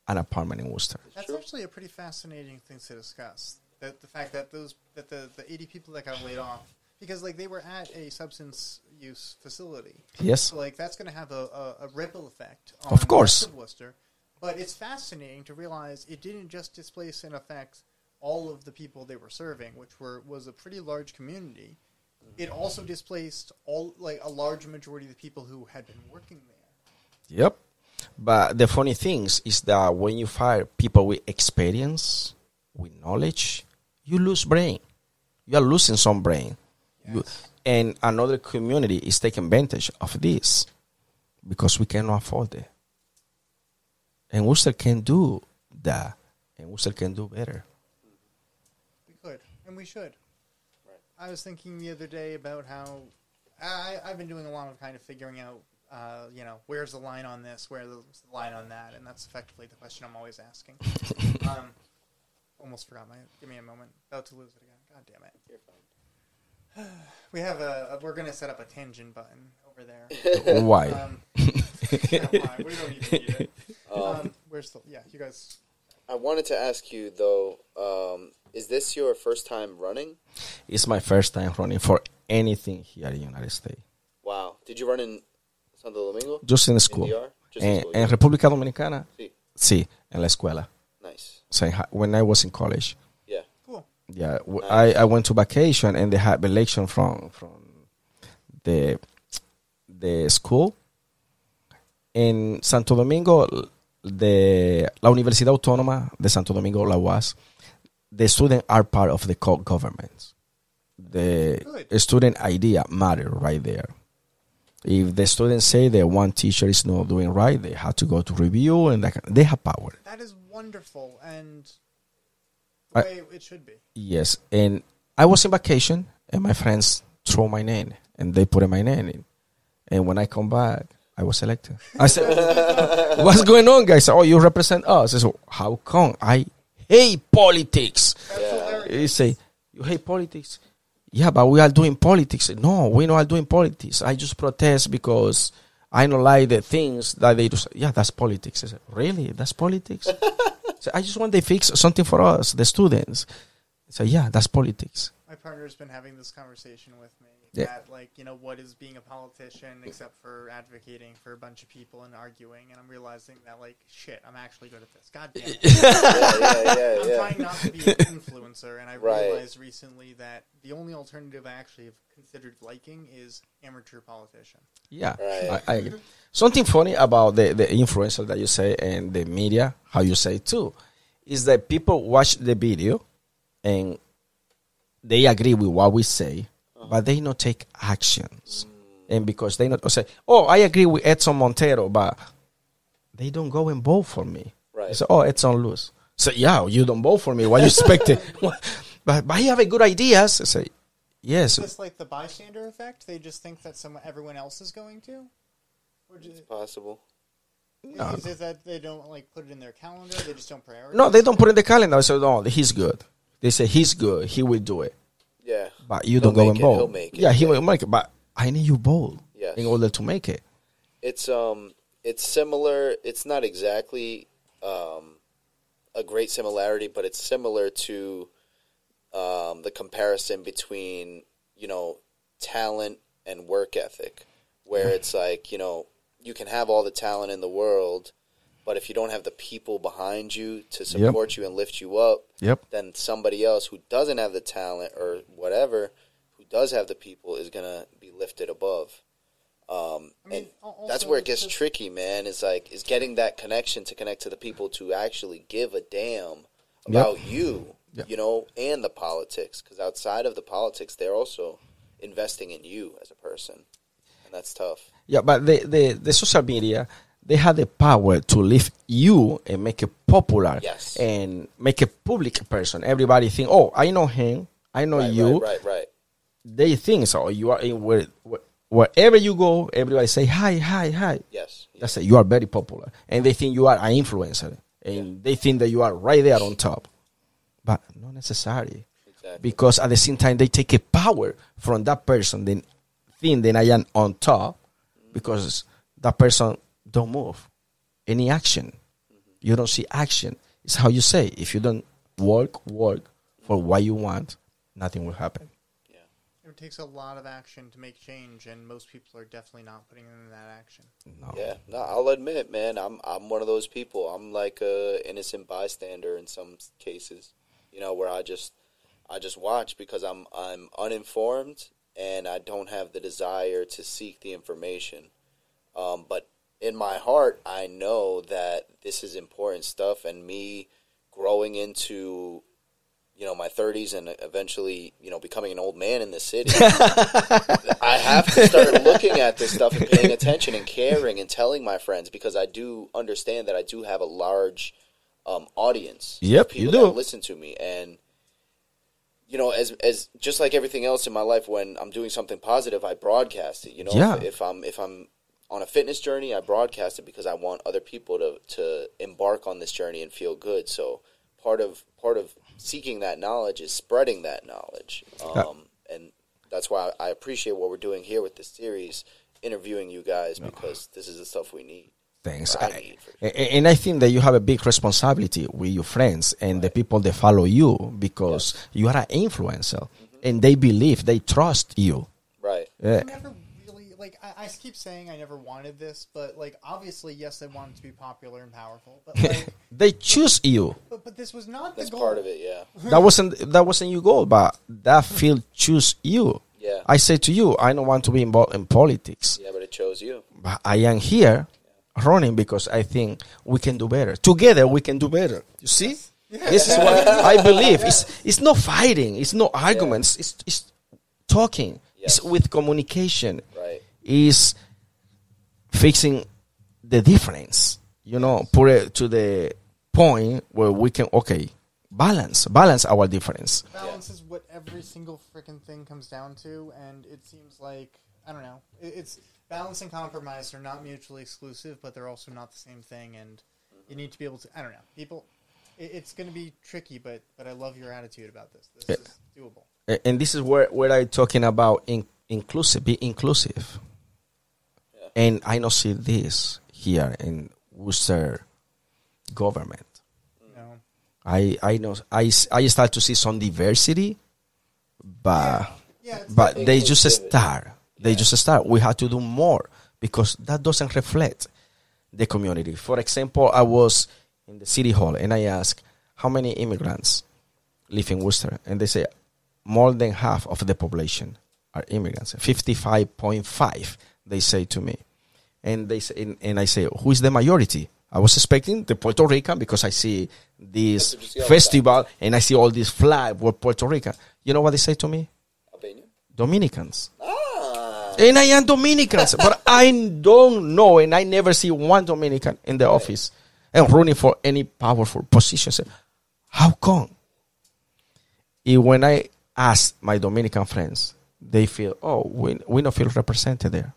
an apartment in Worcester. That's True. actually a pretty fascinating thing to discuss. That the fact that those that the, the 80 people that got laid off because like they were at a substance use facility. Yes. So like that's going to have a, a, a ripple effect on Of course. rest of Worcester. But it's fascinating to realize it didn't just displace and affect all of the people they were serving, which were was a pretty large community. Mm-hmm. It also displaced all like a large majority of the people who had been working there. Yep. But the funny things is that when you fire people with experience, with knowledge, you lose brain. You are losing some brain. You, and another community is taking advantage of this because we cannot afford it. And Worcester can do that. And Worcester can do better. We could, and we should. I was thinking the other day about how I, I've been doing a lot of kind of figuring out, uh, you know, where's the line on this, where's the line on that, and that's effectively the question I'm always asking. um, almost forgot my. Give me a moment. About to lose it again. God damn it. You're fine. We have a. a we're gonna set up a tangent button over there. Why? Um, why? We don't even need it. Um, where's the? Yeah, you guys. I wanted to ask you though, um, is this your first time running? It's my first time running for anything here in the United States. Wow. Did you run in Santo Domingo? Just in school. DR? Just in En, school, en yeah. República Dominicana, Sí. sí, en la escuela. Nice. So when I was in college, Yeah. Cool. yeah, Nice. I I went to vacation and they had election from from the the school in Santo Domingo, the la Universidad Autónoma de Santo Domingo, la UAS. The students are part of the co- government. The Good. student idea matter right there. If the students say that one teacher is not doing right, they have to go to review and that, they have power. That is wonderful and the I- way it should be. Yes, and I was in vacation, and my friends throw my name, and they put my name in. And when I come back, I was elected. I said, "What's going on, guys?" Oh, you represent us. I said, "How come? I hate politics." Yeah. He say, "You hate politics?" Yeah, but we are doing politics. No, we are not doing politics. I just protest because I don't like the things that they do. Yeah, that's politics. I said, really? That's politics? so I just want they fix something for us, the students. So yeah, that's politics. My partner's been having this conversation with me Yeah. that, like, you know, what is being a politician except for advocating for a bunch of people and arguing? And I'm realizing that, like, shit, I'm actually good at this. God damn it. Yeah, yeah, yeah, I'm yeah. trying not to be an influencer, and I Right. realized recently that the only alternative I actually have considered liking is amateur politician. Yeah, Right. I, I agree. Something funny about the the influencer that you say and the media, how you say it too, is that people watch the video and they agree with what we say, but they not take actions, and because they not say, "Oh, I agree with Edson Montero," but they don't go and vote for me. Right. They say, "Oh, Edson lose." So yeah, you don't vote for me. What you expected? but but he have a good ideas. I say, yes, Is this like the bystander effect? They just think that someone, everyone else is going to? Or just, Possible. No. is, is that they don't, like, put it in their calendar? They just don't prioritize? No, they don't put in the calendar. So no, he's good. They say he's good. He will do it. Yeah. But you He'll don't go and it, vote. he'll make it, Yeah, he yeah. will make it. But I need you bold Yes. in order to make it. It's um it's similar it's not exactly um a great similarity, but it's similar to um the comparison between, you know, talent and work ethic. Where it's like, you know, you can have all the talent in the world, but if you don't have the people behind you to support you and lift you up, Yep. then somebody else who doesn't have the talent or whatever, who does have the people, is gonna be lifted above. Um, I mean, and al- that's where it gets just- tricky, man. Is like is getting that connection to connect to the people to actually give a damn about you, Yep. you know, and the politics. Because outside of the politics, they're also investing in you as a person, and that's tough. Yeah, but the, the, the social media, they have the power to lift you and make it popular Yes. and make a public person. Everybody think, oh, I know him. I know right, you. right, right, right. They think so. You are in where, where, wherever you go, everybody say hi, hi, hi. Yes, That's it. You are very popular, and they think you are an influencer, and they think that you are right there on top, but not necessarily. exactly. Because at the same time, they take a power from that person. Then think that I am on top because that person don't move any action. You don't see action. It's how you say. If you don't work, work for what you want, nothing will happen. Yeah. It takes a lot of action to make change, and most people are definitely not putting in that action. No. Yeah, no, I'll admit, man, I'm I'm one of those people. I'm like a innocent bystander in some cases, you know, where I just I just watch because I'm I'm uninformed and I don't have the desire to seek the information. Um, but in my heart, I know that this is important stuff, and me growing into you know my 30s and eventually you know becoming an old man in the city i have to start looking at this stuff and paying attention and caring and telling my friends because i do understand that i do have a large um, audience Yep, you do. that listen to me and you know as as just like everything else in my life when i'm doing something positive i broadcast it you know Yeah. if, if i'm if i'm on a fitness journey i broadcast it because i want other people to to embark on this journey and feel good. So part of part of seeking that knowledge is spreading that knowledge. Um, and that's why I appreciate what we're doing here with this series interviewing you guys because this is the stuff we need. Thanks. I I- need for a- a- and I think that you have a big responsibility with your friends and the people that follow you because you are an influencer and they believe, they trust you. right. Yeah. I like. I, I keep saying I never wanted this, but like obviously, yes, I wanted to be popular and powerful, but like, They choose you. but, but this was not that's the goal. part of it yeah That wasn't that wasn't your goal, but that field choose you. yeah I say to you, I don't want to be involved in politics, yeah but it chose you but I am here running because I think we can do better. Together, we can do better. You see, this is what I believe. It's it's not fighting. It's no arguments. It's it's talking. Yes. It's with communication. right Is fixing the difference. You know, put it to the point where we can okay balance balance our difference. Balance is what every single freaking thing comes down to, and it seems like I don't know. It's balance and compromise are not mutually exclusive, but they're also not the same thing, and you need to be able to. I don't know. People, it, it's going to be tricky, but but I love your attitude about this. This Yeah. is doable. Eh, and this is where where I talking about in, inclusive, be inclusive. Yeah. And I don't see this here in Worcester government. No. I I know I, I start to see some diversity, but Yeah. It's but they just start. They Yeah. just start. We have to do more because that doesn't reflect the community. For example, I was in the city hall and I asked how many immigrants live in Worcester, and they say more than half of the population are immigrants. Fifty-five point five, they say to me, and they say, and, and I say, who is the majority? I was expecting the Puerto Rican because I see this That's what see festival and I see all these flag with Puerto Rican. You know what they say to me? Albania? Dominicans. ah And I am Dominicans, but I don't know, and I never see one Dominican in the office and running for any powerful position. Say, How come? And when I ask my Dominican friends, they feel, oh, we, we don't feel represented there.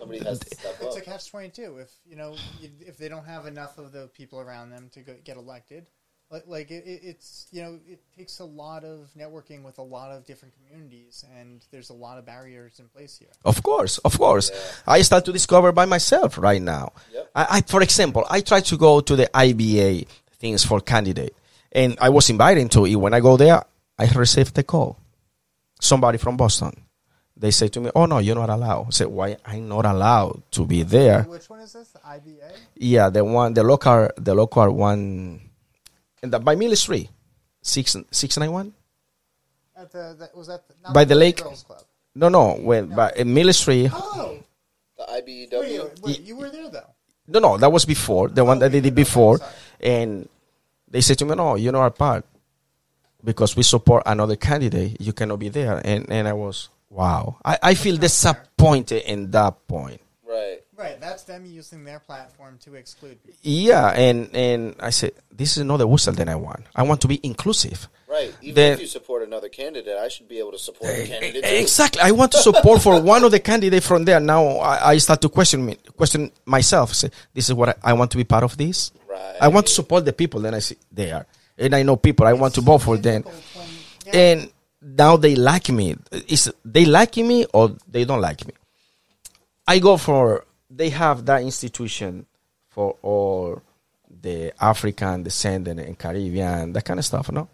Right so somebody has to step It's up a catch twenty two. If you know, if if they don't have enough of the people around them to go, get elected, like, like it, it, it's you know, it takes a lot of networking with a lot of different communities, and there's a lot of barriers in place here. Of course, of course. Yeah. I start to discover by myself right now. Yep. I, I, for example, I try to go to the IBA things for candidate, and I was invited to it. When I go there, I received a call. Somebody from Boston. They say to me, "Oh no, you're not allowed." I said, "Why I'm not allowed to be there?" Which one is this? The IBA? Yeah, the one, the local, the local one, and the, by Mill Street, six six nine one. At the, that was that the, not By the lake? Girls Club. No, no, when by uh, Mill Street. Oh, the wait, IBEW wait, you were there though. No, no, that was before the one that they did before, sorry. and they said to me, "No, you're not a part because we support another candidate. You cannot be there." And and I was wow. I, I feel disappointed in that point. right Right, that's them using their platform to exclude people. Yeah, and and I said, "This is not the Worcester that I want. I want to be inclusive." right even Then- if you support another candidate I should be able to support a eh, candidate eh, too. Exactly. I want to support for one of the candidates from there. Now I, I start to question me, question myself. Say, this is what I, I want to be part of. This. Right. I want to support the people. Then I see they are, and I know people. I want to vote for them. Difficult yeah. and now they like me. Is they like me or they don't like me? I go for they have that institution for all the African descendant and Caribbean, that kind of stuff, no?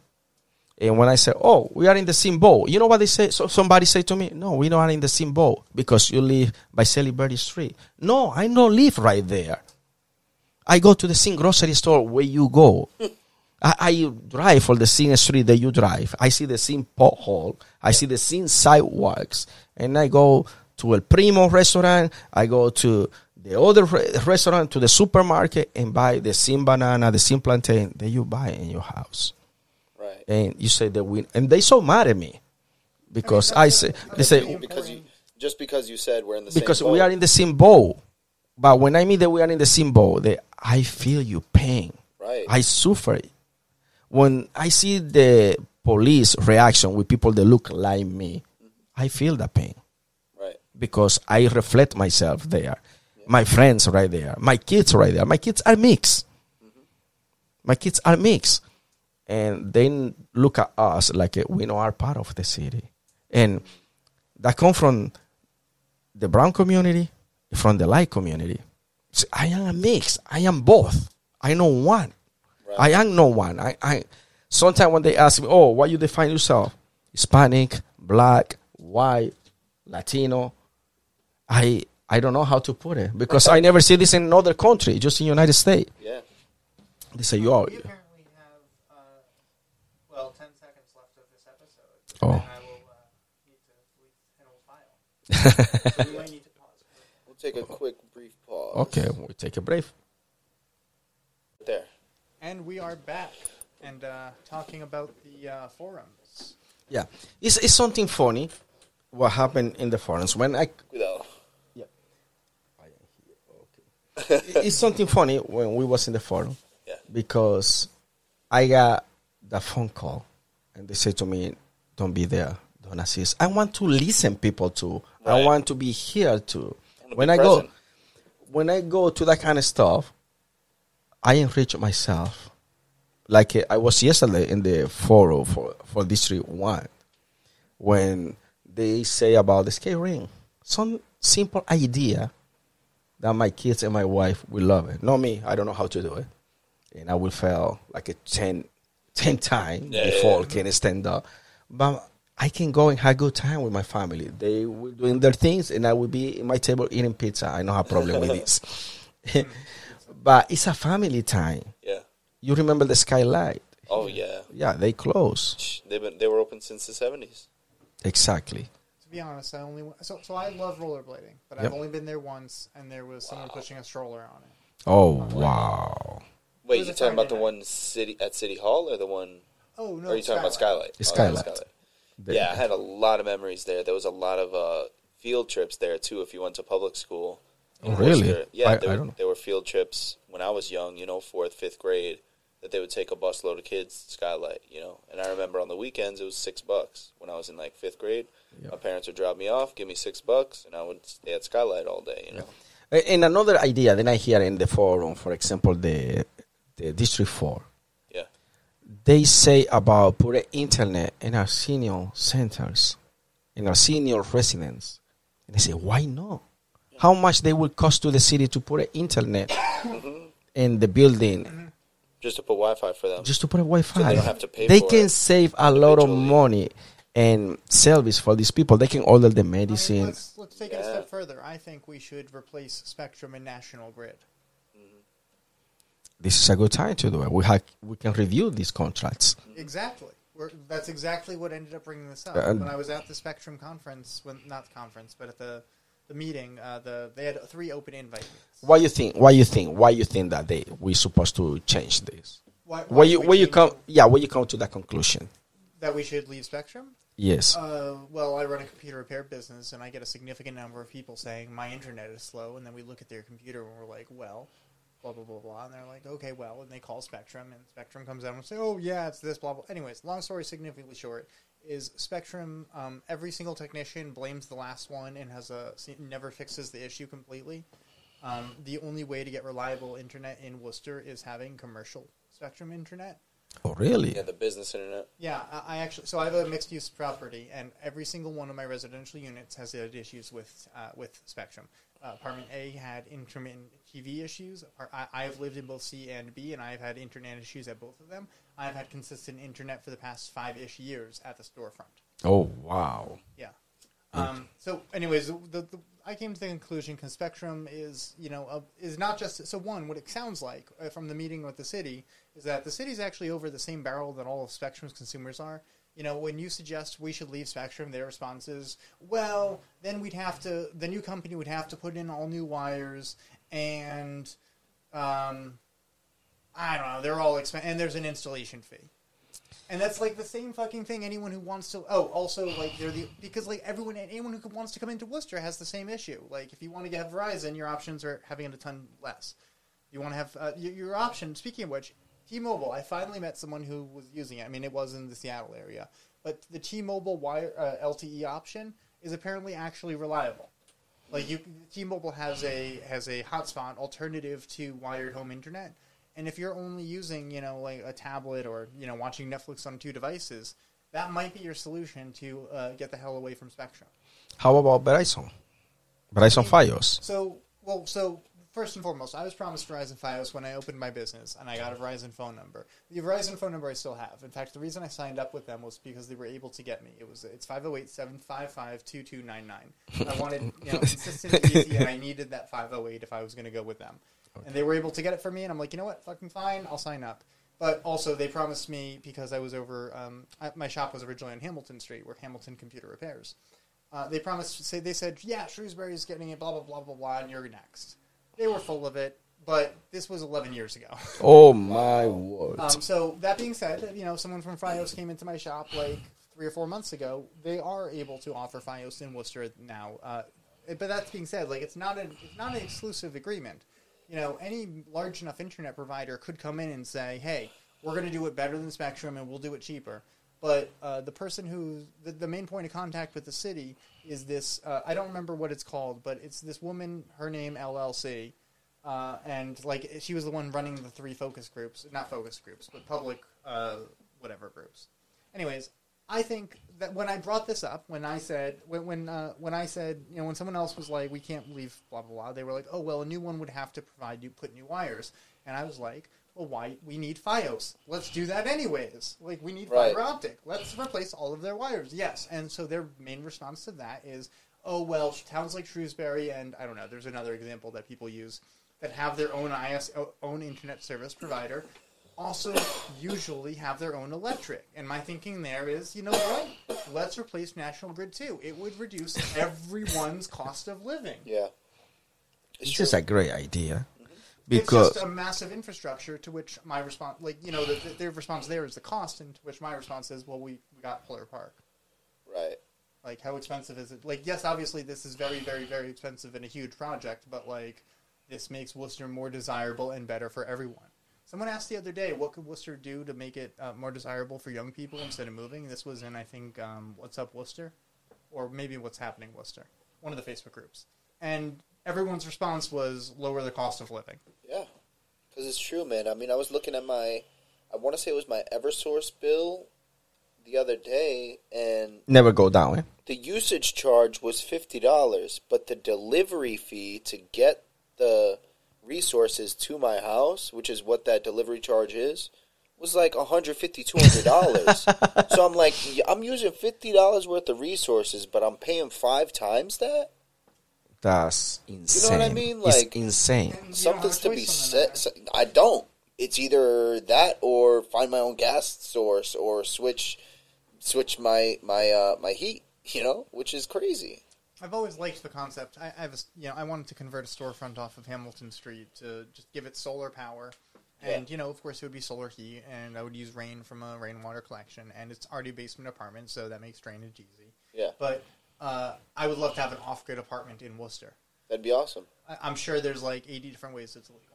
And when I say, "Oh, we are in the same boat," you know what they say? So somebody say to me, "No, we not are in the same boat because you live by Salisbury Street." No, I don't live right there. I go to the same grocery store where you go. I, I drive for the same street that you drive. I see the same pothole. I see the same sidewalks, and I go to El Primo restaurant. I go to the other re- restaurant, to the supermarket, and buy the same banana, the same plantain that you buy in your house Right. and you say that we and they so mad at me because I, that's say a- they say Because you just because you said we're in the same because we are in the same boat. But when I mean that we are in the same boat, that I feel you pain. right. I suffer. When I see the police reaction with people that look like me, I feel the pain right. because I reflect myself there. My friends right there. My kids right there. My kids are mixed. My kids are mixed. And they look at us like we know are part of the city. And that come from the brown community, from the light community. I am a mix. I am both. I know one. Right. I am no one. I, I sometimes when they ask me, "Oh, why you define yourself?" Hispanic, black, white, Latino. I I don't know how to put it because I never see this in another country, just in United States. Yeah. They say you are. We apparently have, uh, well, 10 seconds left of this episode. Oh. And I will uh, need to delete an old file. so we might need to pause. We'll take a quick brief pause. Okay, we take a break. There. And we are back and uh, talking about the uh, forums. Yeah, it's it's something funny. What happened in the forums when I Cuidado. it's something funny when we was in the forum Yeah. because I got the phone call and they said to me, "Don't be there, don't assist." I want to listen people to. I want to be here too. Wanna When be I go, when I go to that kind of stuff, I enrich myself. Like uh, I was yesterday in the forum for for District One, when they say about the skate ring, some simple idea that my kids and my wife will love it. Not me. I don't know how to do it. And I will fail like a 10, 10 times Yeah, before yeah. can stand up. But I can go and have a good time with my family. They will doing their things and I will be in my table eating pizza. I don't have problem with this. but it's a family time. Yeah. You remember the skylight? Oh yeah. Yeah, they close. They've been they were open since the seventies. Exactly. To be honest, I only so so I love rollerblading, but Yep. I've only been there once, and there was someone pushing a stroller on it. Oh, wow. Wait, you a talking about the one city at City Hall or the one? Oh no! or are you talking about Skylight? It's Oh, that was Skylight. The- Yeah, I had a lot of memories there. There was a lot of uh, field trips there too. If you went to public school, in Oh, really? Worcester. Yeah, I- there, I were- don't know. there were field trips when I was young. You know, fourth, fifth grade, that they would take a busload of kids to Skylight. You know, and I remember on the weekends it was six bucks when I was in like fifth grade. Yeah. My parents would drop me off, give me six bucks, and I would stay at Skylight all day. You know, And another idea that I hear in the forum, for example, the, the District 4, yeah, they say about put internet in our senior centers, in our senior residence. And they say, why not? How much they will cost to the city to put an internet in the building just to put Wi-Fi for them. just to put a Wi-Fi? they don't have to pay They for can it save a lot of money and service for these people. They can order the I mean, medicine. let's, let's take it a step further. I think we should replace Spectrum and National Grid. This is a good time to do it. We have we can review these contracts. Exactly. We're, that's exactly what ended up bringing this up. And- when I was at the Spectrum conference, when not the conference, but at the the meeting, uh, the they had three open invites. Why you think? Why you think? Why you think that they we supposed to change this? Why, Where you where you come? Yeah, where you come to that conclusion? that we should leave Spectrum? Yes. Uh, well, I run a computer repair business, and I get a significant number of people saying my internet is slow, and then we look at their computer and we're like, well, blah blah blah blah, and they're like, okay, well, and they call Spectrum, and Spectrum comes out and say, oh yeah, it's this blah blah. Anyways, long story significantly short is Spectrum. Um, every single technician blames the last one and has a never fixes the issue completely. Um, the only way to get reliable internet in Worcester is having commercial Spectrum internet. Oh, really? Yeah, the business internet. Yeah, I, I actually so I have a mixed use property, and every single one of my residential units has had issues with uh, with Spectrum. Uh, apartment A had intermittent TV issues. I, I have lived in both C and B, and I have had internet issues at both of them. I have had consistent internet for the past five ish years at the storefront. Oh, wow. Yeah. Um, so, anyways, the, the, I came to the conclusion because Spectrum is, you know, uh, is not just so. One, what it sounds like uh, from the meeting with the city is that the city's actually over the same barrel that all of Spectrum's consumers are. You know, when you suggest we should leave Spectrum, their response is, "Well, then we'd have to. The new company would have to put in all new wires, and um, I don't know. They're all expensive, and there's an installation fee." And that's like the same fucking thing. Anyone who wants to, oh, also like they're the because like everyone, anyone who wants to come into Worcester has the same issue. Like if you want to get Verizon, your options are having it a ton less. You want to have uh, your, your option. Speaking of which, T-Mobile. I finally met someone who was using it. I mean, it was in the Seattle area, but the T-Mobile wire uh, LTE option is apparently actually reliable. Like you, T-Mobile has a has a hotspot alternative to wired home internet, and if you're only using you know like a tablet or you know watching Netflix on two devices, that might be your solution to uh, get the hell away from Spectrum. How about Verizon? Verizon Fios. So, well, so first and foremost, I was promised Verizon Fios when I opened my business, and I got a Verizon phone number. The Verizon phone number I still have. In fact, the reason I signed up with them was because they were able to get me. It was it's 508-755-2299. I wanted you know consistent easy, and I needed that 508 if I was going to go with them. And they were able to get it for me, and I'm like, you know what, fucking fine, I'll sign up. But also, they promised me because I was over. Um, I, my shop was originally on Hamilton Street, where Hamilton Computer Repairs. Uh, they promised. Say they said, yeah, Shrewsbury's getting it. Blah blah blah blah blah, and you're next. They were full of it, but this was 11 years ago. Oh, my word. Um, so that being said, you know, someone from FiOS came into my shop like three or four months ago. They are able to offer FiOS in Worcester now. Uh, but that being said, like it's not an it's not an exclusive agreement. You know, any large enough internet provider could come in and say, "Hey, we're going to do it better than Spectrum, and we'll do it cheaper." But uh, the person who the, the main point of contact with the city is this. Uh, I don't remember what it's called, but it's this woman. Her name LLC. Uh, and like she was the one running the three focus groups, not focus groups, but public uh, whatever groups. Anyways, I think that when I brought this up, when I said when when uh, when I said you know when someone else was like we can't leave blah blah blah, they were like oh well a new one would have to provide you put new wires, and I was like well why we need FiOS, let's do that anyways. Like we need Right. fiber optic, let's replace all of their wires. Yes, and so their main response to that is oh well towns like Shrewsbury and I don't know there's another example that people use that have their own IS own internet service provider also usually have their own electric. And my thinking there is, you know what? Let's replace National Grid too. It would reduce everyone's cost of living. Yeah. It's It's just a great idea. it's Because just a massive infrastructure to which my response, like you know, the, the, their response there is the cost, and to which my response is, well, we, we got Polar Park. right. Like, how expensive is it? Like, yes, obviously, this is very, very, very expensive and a huge project, but like, this makes Worcester more desirable and better for everyone. Someone asked the other day, what could Worcester do to make it uh, more desirable for young people instead of moving? This was in, I think, um, What's Up Worcester, or maybe What's Happening Worcester, one of the Facebook groups, and everyone's response was lower the cost of living. Yeah, because it's true, man. I mean, I was looking at my, I want to say it was my EverSource bill the other day, and never go down. Eh? the usage charge was fifty dollars, but the delivery fee to get the resources to my house, which is what that delivery charge is, was like 150 200 dollars. so I'm like, I'm using fifty dollars worth of resources, but I'm paying five times that. That's insane. You know what I mean? Like don't have Something's a to be choice on said. I don't. It's either that or find my own gas source or switch switch my my uh, my heat. You know, which is crazy. I've always liked the concept. I, I was, you know, I wanted to convert a storefront off of Hamilton Street to just give it solar power, and you know, of course, it would be solar heat, and I would use rain from a rainwater collection, and it's already a basement apartment, so that makes drainage easy. Yeah, But uh, I would love to have an off-grid apartment in Worcester. that'd be awesome. I, I'm sure there's like 80 different ways it's illegal.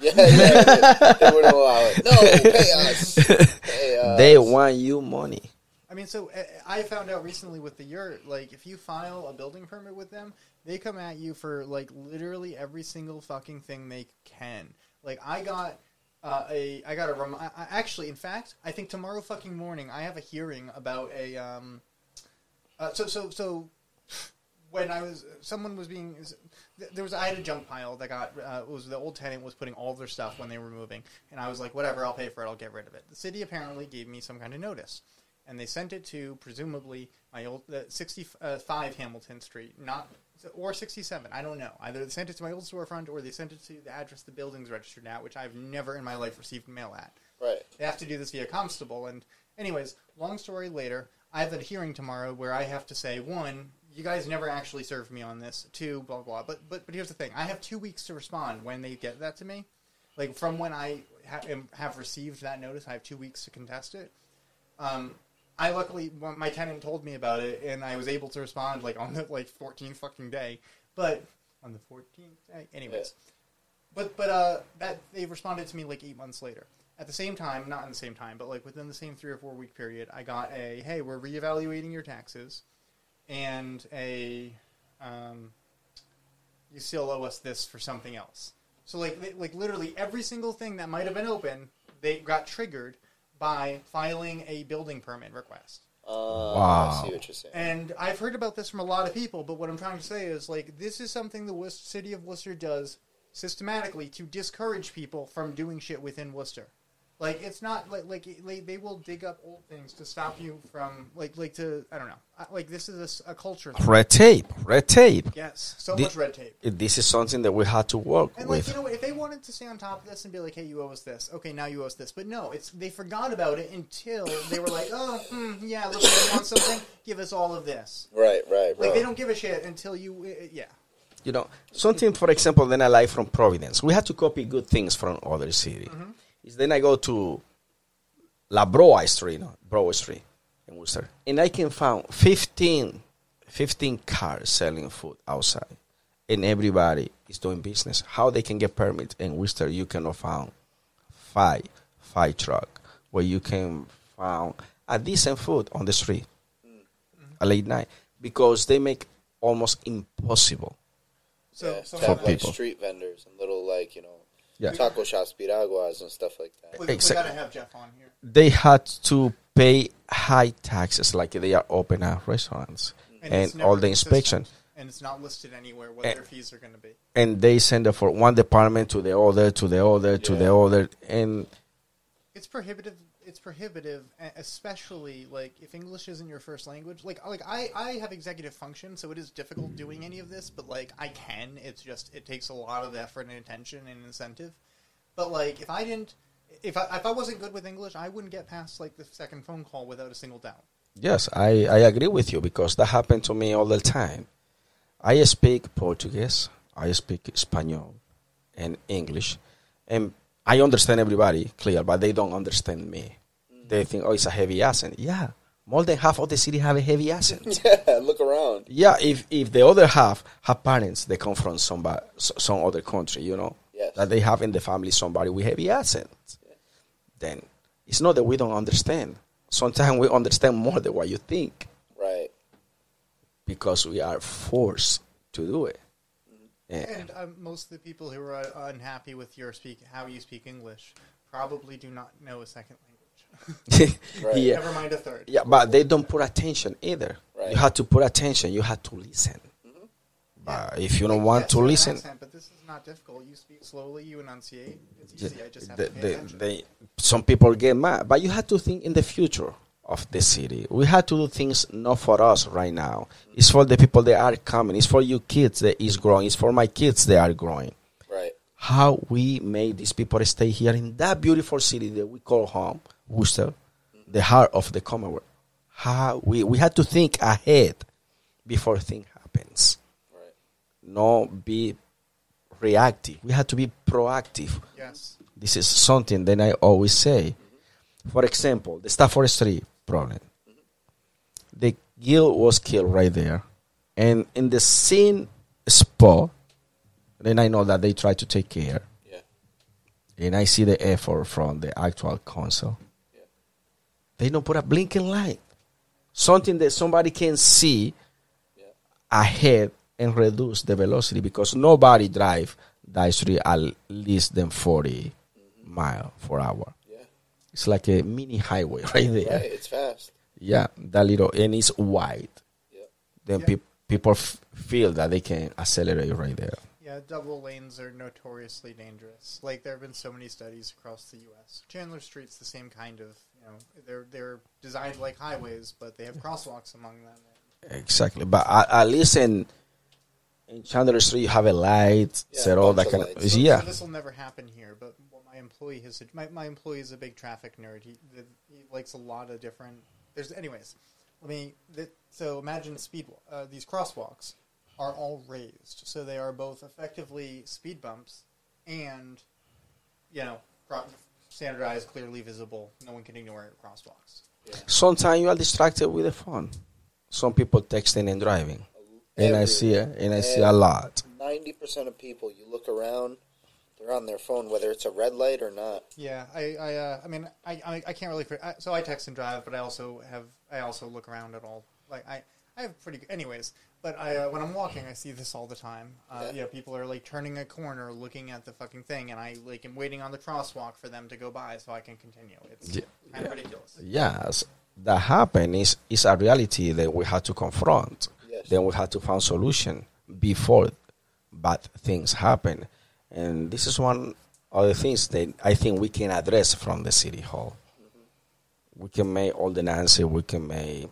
Yeah, yeah, they, they wouldn't allow it. No, pay us. Pay us. They want you money. I mean, so uh, I found out recently with the yurt, like if you file a building permit with them, they come at you for like literally every single fucking thing they can. Like I got uh, a I got a rem- I, I- actually, in fact, I think tomorrow fucking morning I have a hearing about a um. Uh, so so so when I was someone was being there was I had a junk pile that got uh, was the old tenant was putting all their stuff when they were moving, and I was like, whatever, I'll pay for it, I'll get rid of it. The city apparently gave me some kind of notice, and they sent it to presumably my old uh, sixty five Hamilton Street, not or sixty seven. I don't know. Either they sent it to my old storefront or they sent it to the address the building's registered at, which I've never in my life received mail at. Right. They have to do this via constable. And, anyways, long story later, I have a hearing tomorrow where I have to say one, you guys never actually served me on this. Two, blah blah. But but but here's the thing: I have two weeks to respond when they get that to me. Like from when I ha- have received that notice, I have two weeks to contest it. Um, I luckily my tenant told me about it, and I was able to respond like on the like 14th fucking day. But on the 14th day, anyways. But but uh, that they responded to me like eight months later. At the same time, not in the same time, but like within the same three or four week period, I got a hey, we're reevaluating your taxes, and a um, you still owe us this for something else. So like li- like literally every single thing that might have been open, they got triggered by filing a building permit request. Uh, Wow. I see what you're saying. And I've heard about this from a lot of people, but what I'm trying to say is like this is something the Worcester, city of Worcester does systematically to discourage people from doing shit within Worcester. Like it's not like like like, they will dig up old things to stop you from like like to I don't know like this is a culture. Thing. Red tape, red tape. Yes, so The- much red tape. This is something that we had to work And like you know, if they wanted to stay on top of this and be like, "Hey, you owe us this," okay, now you owe us this. But no, it's they forgot about it until they were like, "Oh, hmm, yeah, look, you want something? Give us all of this." right, right, Like right. they don't give a shit until you, uh, yeah. you know, something, for example, then I like from Providence. We had to copy good things from other city. Is then I go to La Broa Street, no, Broa Street in Worcester, and I can find 15, 15 cars selling food outside, and everybody is doing business. How they can get permits in Worcester? You cannot find five, five truck where you can find a decent food on the street a late night because they make almost impossible So, yeah, so to have like people. street vendors and little like you know Yeah. taco shops, piraguas, and stuff like that. we, we gotta have Jeff on here. they had to pay high taxes like they are open at restaurants and, it's never all the inspection and it's not listed anywhere what And- their fees are going to be. and they send it for one department to the other to the other to the other and It's prohibitive. It's prohibitive, especially like if English isn't your first language. Like, like I, I have executive function, so it is difficult doing any of this. But like, I can. It's just it takes a lot of effort and attention and incentive. But like, if I didn't, if I if I wasn't good with English, I wouldn't get past like the second phone call without a single doubt. yes I, I agree with you because that happened to me all the time i speak portuguese i speak espanol and english and i understand everybody clear but they don't understand me they think oh it's a heavy accent yeah more than half of the city have a heavy accent yeah, look around. Yeah, if if the other half have parents they come from somebody, some other country, you know, Yes. that they have in the family somebody with heavy accent, then it's not that we don't understand. Sometimes we understand more than what you think Right. because we are forced to do it. And- And um, most of the people who are uh, unhappy with your speak how you speak English probably do not know a second language. Right. yeah, Never mind a third. yeah, but they don't put attention either. Right. You have to put attention. You have to listen. But if you don't want Yes, to you have an listen, accent, but this is not difficult. You speak slowly. You enunciate. It's the- easy. I just have the- to pay the- attention. they- some people get mad, but you have to think in the future of the city. We have to do things not for us right now. It's for the people that are coming. It's for you kids that is growing. It's for my kids that are growing. Right. How we made these people stay here in that beautiful city that we call home, Worcester, the heart of the Commonwealth. How we we had to think ahead before thing happens. Right. Not be reactive. We had to be proactive. yes. This is something that I always say. For example, the Stafford Street problem. The girl was killed right there. And in the same spot, then I know that they try to take care. Yeah. And I see the effort from the actual council. Yeah. They don't put a blinking light. Something that somebody can see Yeah. ahead and reduce the velocity because nobody drive that street at least than 40 mm-hmm. mile per hour. Yeah. It's like a mini highway right there. Right. It's fast. Yeah, that little and it's wide. Yeah. Then Yeah. peop people f- feel that they can accelerate right there. Yeah, double lanes are notoriously dangerous. Like there have been so many studies across the U.S. Chandler Street's the same kind of, you know, they're they're designed like highways, but they have crosswalks among them. Exactly, but at, at least in in Chandler Street, you have a light, Yeah, set all that kind of lights. So, yeah. so this will never happen here. But what my employee has, my my employee is a big traffic nerd. He the, he likes a lot of different. There's anyways. Let me. The, so imagine speed. Uh, these crosswalks are all raised, so they are both effectively speed bumps and, you know, cro- standardized, clearly visible. No one can ignore it. Crosswalks. Sometimes you are distracted with the phone. Some people texting and driving, and I see it, and I see a lot. Ninety percent of people, you look around, they're on their phone, whether it's a red light or not. Yeah, I, I, uh, I mean, I, I, I can't really. I, so I text and drive, but I also have, I also look around at all. Like I, I have pretty. good Anyways, but I, uh, when I'm walking, I see this all the time. Uh, Yeah. You know, people are like turning a corner, looking at the fucking thing, and I like am waiting on the crosswalk for them to go by so I can continue. It's Yeah, kind of ridiculous. Yes, that happen is is a reality that we have to confront. Yes. Then we have to find solution before bad things happen, and this is one of the things that I think we can address from the city hall. We can make ordinance, we can make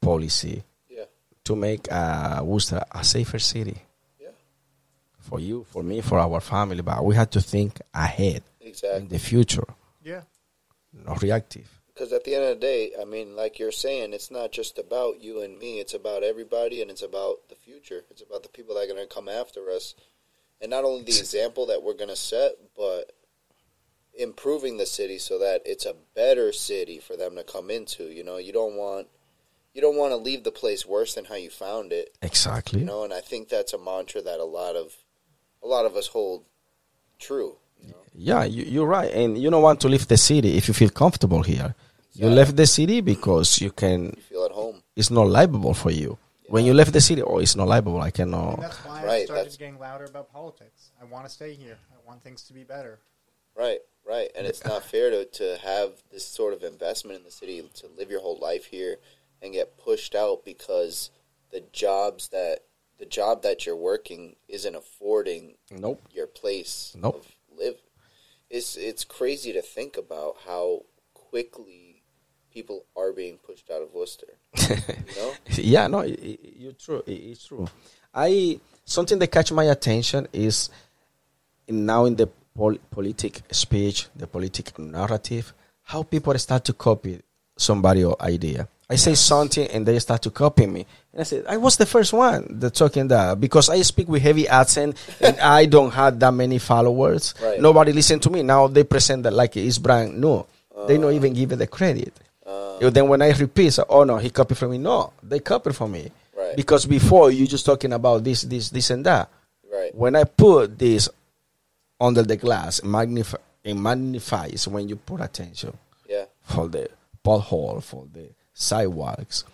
policy Yeah. to make uh, Worcester a safer city Yeah. for you, for me, for our family. But we have to think ahead in the future, Yeah. not reactive. Because at the end of the day, I mean, like you're saying, it's not just about you and me. It's about everybody, and it's about the future. It's about the people that are going to come after us, and not only the example that we're going to set, but improving the city so that it's a better city for them to come into. You know, you don't want you don't want to leave the place worse than how you found it. Exactly. You know, and I think that's a mantra that a lot of a lot of us hold true. You know? Yeah, you, you're right, and you don't want to leave the city if you feel comfortable here. You left the city because you can. You feel at home. It's not livable for you. When you left the city, oh, it's not livable. I And cannot. that's why I Right, started that's- getting louder about politics. I want to stay here. I want things to be better. Right, right. And it's not fair to, to have this sort of investment in the city to live your whole life here and get pushed out because the jobs that the job that you're working isn't affording Nope. your place Nope. of live. It's it's crazy to think about how quickly people are being pushed out of Worcester. You know? yeah, no, it, it, you're true. It, it's true. I something that catch my attention is in, now in the pol- politic speech, the politic narrative, how people start to copy somebody or idea. I say something and they start to copy me, and I said I was the first one that talking that because I speak with heavy accent and I don't have that many followers. Right. Nobody listen to me now. They present that like it's brand new. they don't uh. even give it the credit. Uh, then when I repeat, oh no, he copied from me. No, they copied from me. Right. Because before you just talking about this, this, this, and that. right. When I put this under the glass, it, magnify, it magnifies when you put attention Yeah. for the pothole, for the sidewalks.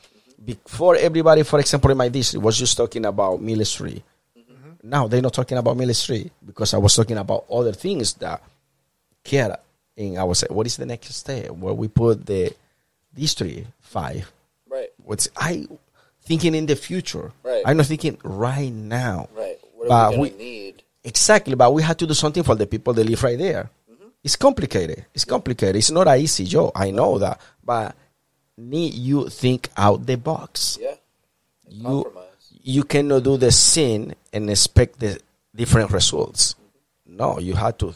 Before everybody, for example, in my district was just talking about Mill Street. Now they're not talking about Street because I was talking about other things that care in our say, what is the next step where we put the district five Right. what's I thinking in the future. Right. I'm not thinking right now. Right. What But we we- need? Exactly, but we have to do something for the people that live right there. It's complicated. It's complicated. It's not an easy job. I know that, but need you think out the box. Yeah. You Compromise. you cannot do the same and expect the different results. No, you have to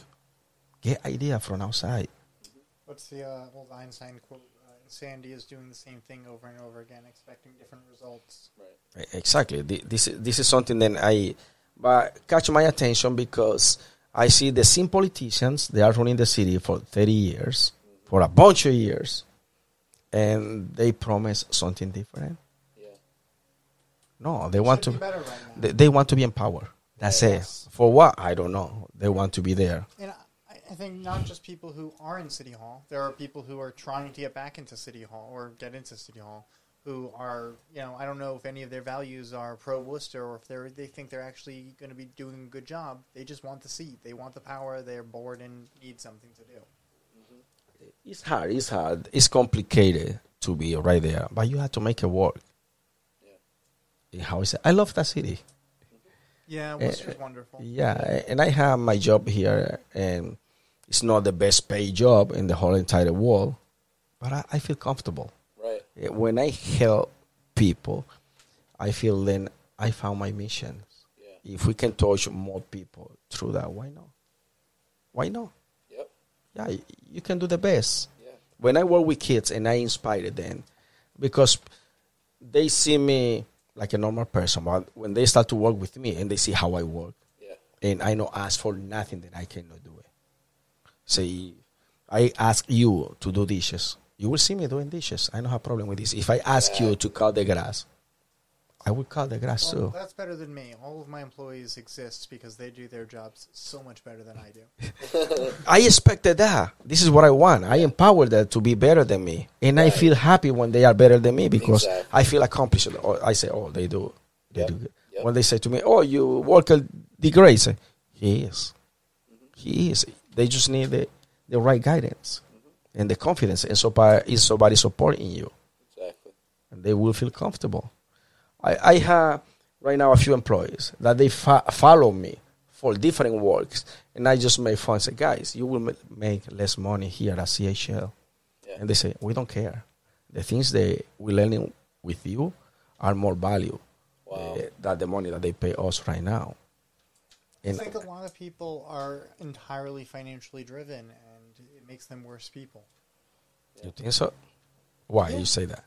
get idea from outside. What's the uh, old Einstein quote? Insanity is doing the same thing over and over again, expecting different results. Right. Exactly. This is- this is something that I but catch my attention because I see the same politicians they are running the city for thirty years, for a bunch of years, and they promise something different. Yeah. No, they want to be better right now. they, they want to be in power. That's Yes. it. For what? I don't know. They want to be there. And I, I think not just people who are in City Hall. There are people who are trying to get back into City Hall or get into City Hall who are, you know, I don't know if any of their values are pro Worcester or if they they think they're actually going to be doing a good job. They just want the seat. They want the power. They're bored and need something to do. Mm-hmm. It's hard. It's hard. It's complicated to be right there, but you have to make it work. Yeah. How is it? I love that city. Yeah, eh, Worcester's wonderful. Yeah, and I have my job here, and it's not the best paid job in the whole entire world, but I, I feel comfortable. Right. When I help people, I feel then I found my mission. Yeah. If we can touch more people through that, why not? Why not? Yep. Yeah, you can do the best. Yeah. When I work with kids and I inspire them, because they see me like a normal person, but when they start to work with me and they see how I work, Yeah. and I not ask for nothing that I cannot do. Say, I ask you to do dishes, you will see me doing dishes. I don't have a problem with this. If I ask you to cut the grass, I will cut the grass Well, too. that's better than me. All of my employees exist because they do their jobs so much better than I do. I expected that. This is what I want. I empower them to be better than me, and I feel happy when they are better than me because Exactly. I feel accomplished. Or I say, "Oh, they do, they Yep. do." Good. Yep. When they say to me, "Oh, you work a degree," I say, mm-hmm. "He is, he is." They just need the, the right guidance and the confidence, and so by is somebody supporting you, Exactly. and they will feel comfortable. I, I have right now a few employees that they fa- follow me for different works, and I just make fun. Say, guys, you will ma- make less money here at CHL, Yeah. and they say we don't care. The things they we learning with you are more value Wow. uh, than the money that they pay us right now. I think a lot of people are entirely financially driven, and it makes them worse people. you think so? Why Yeah. you say that?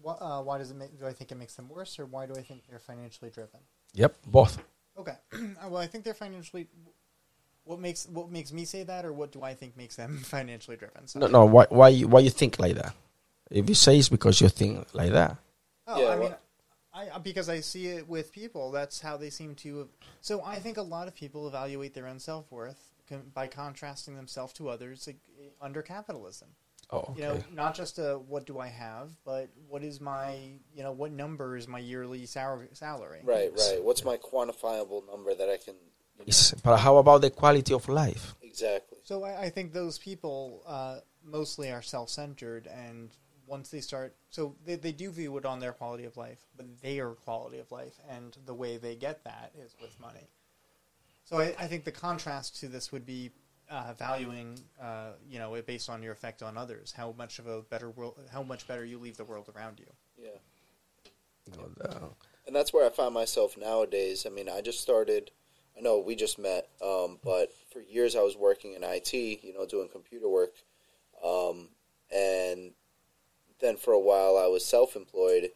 Why, uh, why does it make? Do I think it makes them worse, or why do I think they're financially driven? Yep, both. Okay, Uh, well, I think they're financially. What makes what makes me say that, or what do I think makes them financially driven? So, No, no. Why, why, you- why you think like that? If you say it's because you think like that, Oh, Yeah, I mean, well- I I- because I see it with people. That's how they seem to. So I think a lot of people evaluate their own self worth by contrasting themselves to others like, under capitalism. oh, okay. You know, not just a what do I have, but what is my you know what number is my yearly sal- salary? Right. Right. What's my quantifiable number that I can? You know, It's- but how about the quality of life? exactly. So I, I think those people uh, mostly are self-centered, and once they start, so they, they do view it on their quality of life, but their quality of life, and the way they get that is with money. So I, I think the contrast to this would be uh, valuing, uh, you know, it based on your effect on others. How much of a better world, how much better you leave the world around you. Yeah. Uh, and that's where I find myself nowadays. I mean, I just started. I know we just met, um, but for years I was working in IT, you know, doing computer work, um, and then for a while I was self-employed,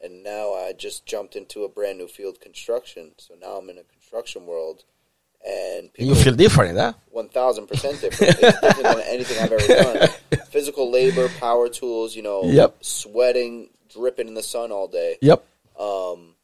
and now I just jumped into a brand new field, construction. So now I'm in a construction world, and you feel different, huh? one thousand percent different. It's different than anything I've ever done. Physical labor, power tools, you know, Yep. sweating, dripping in the sun all day. Yep. Um,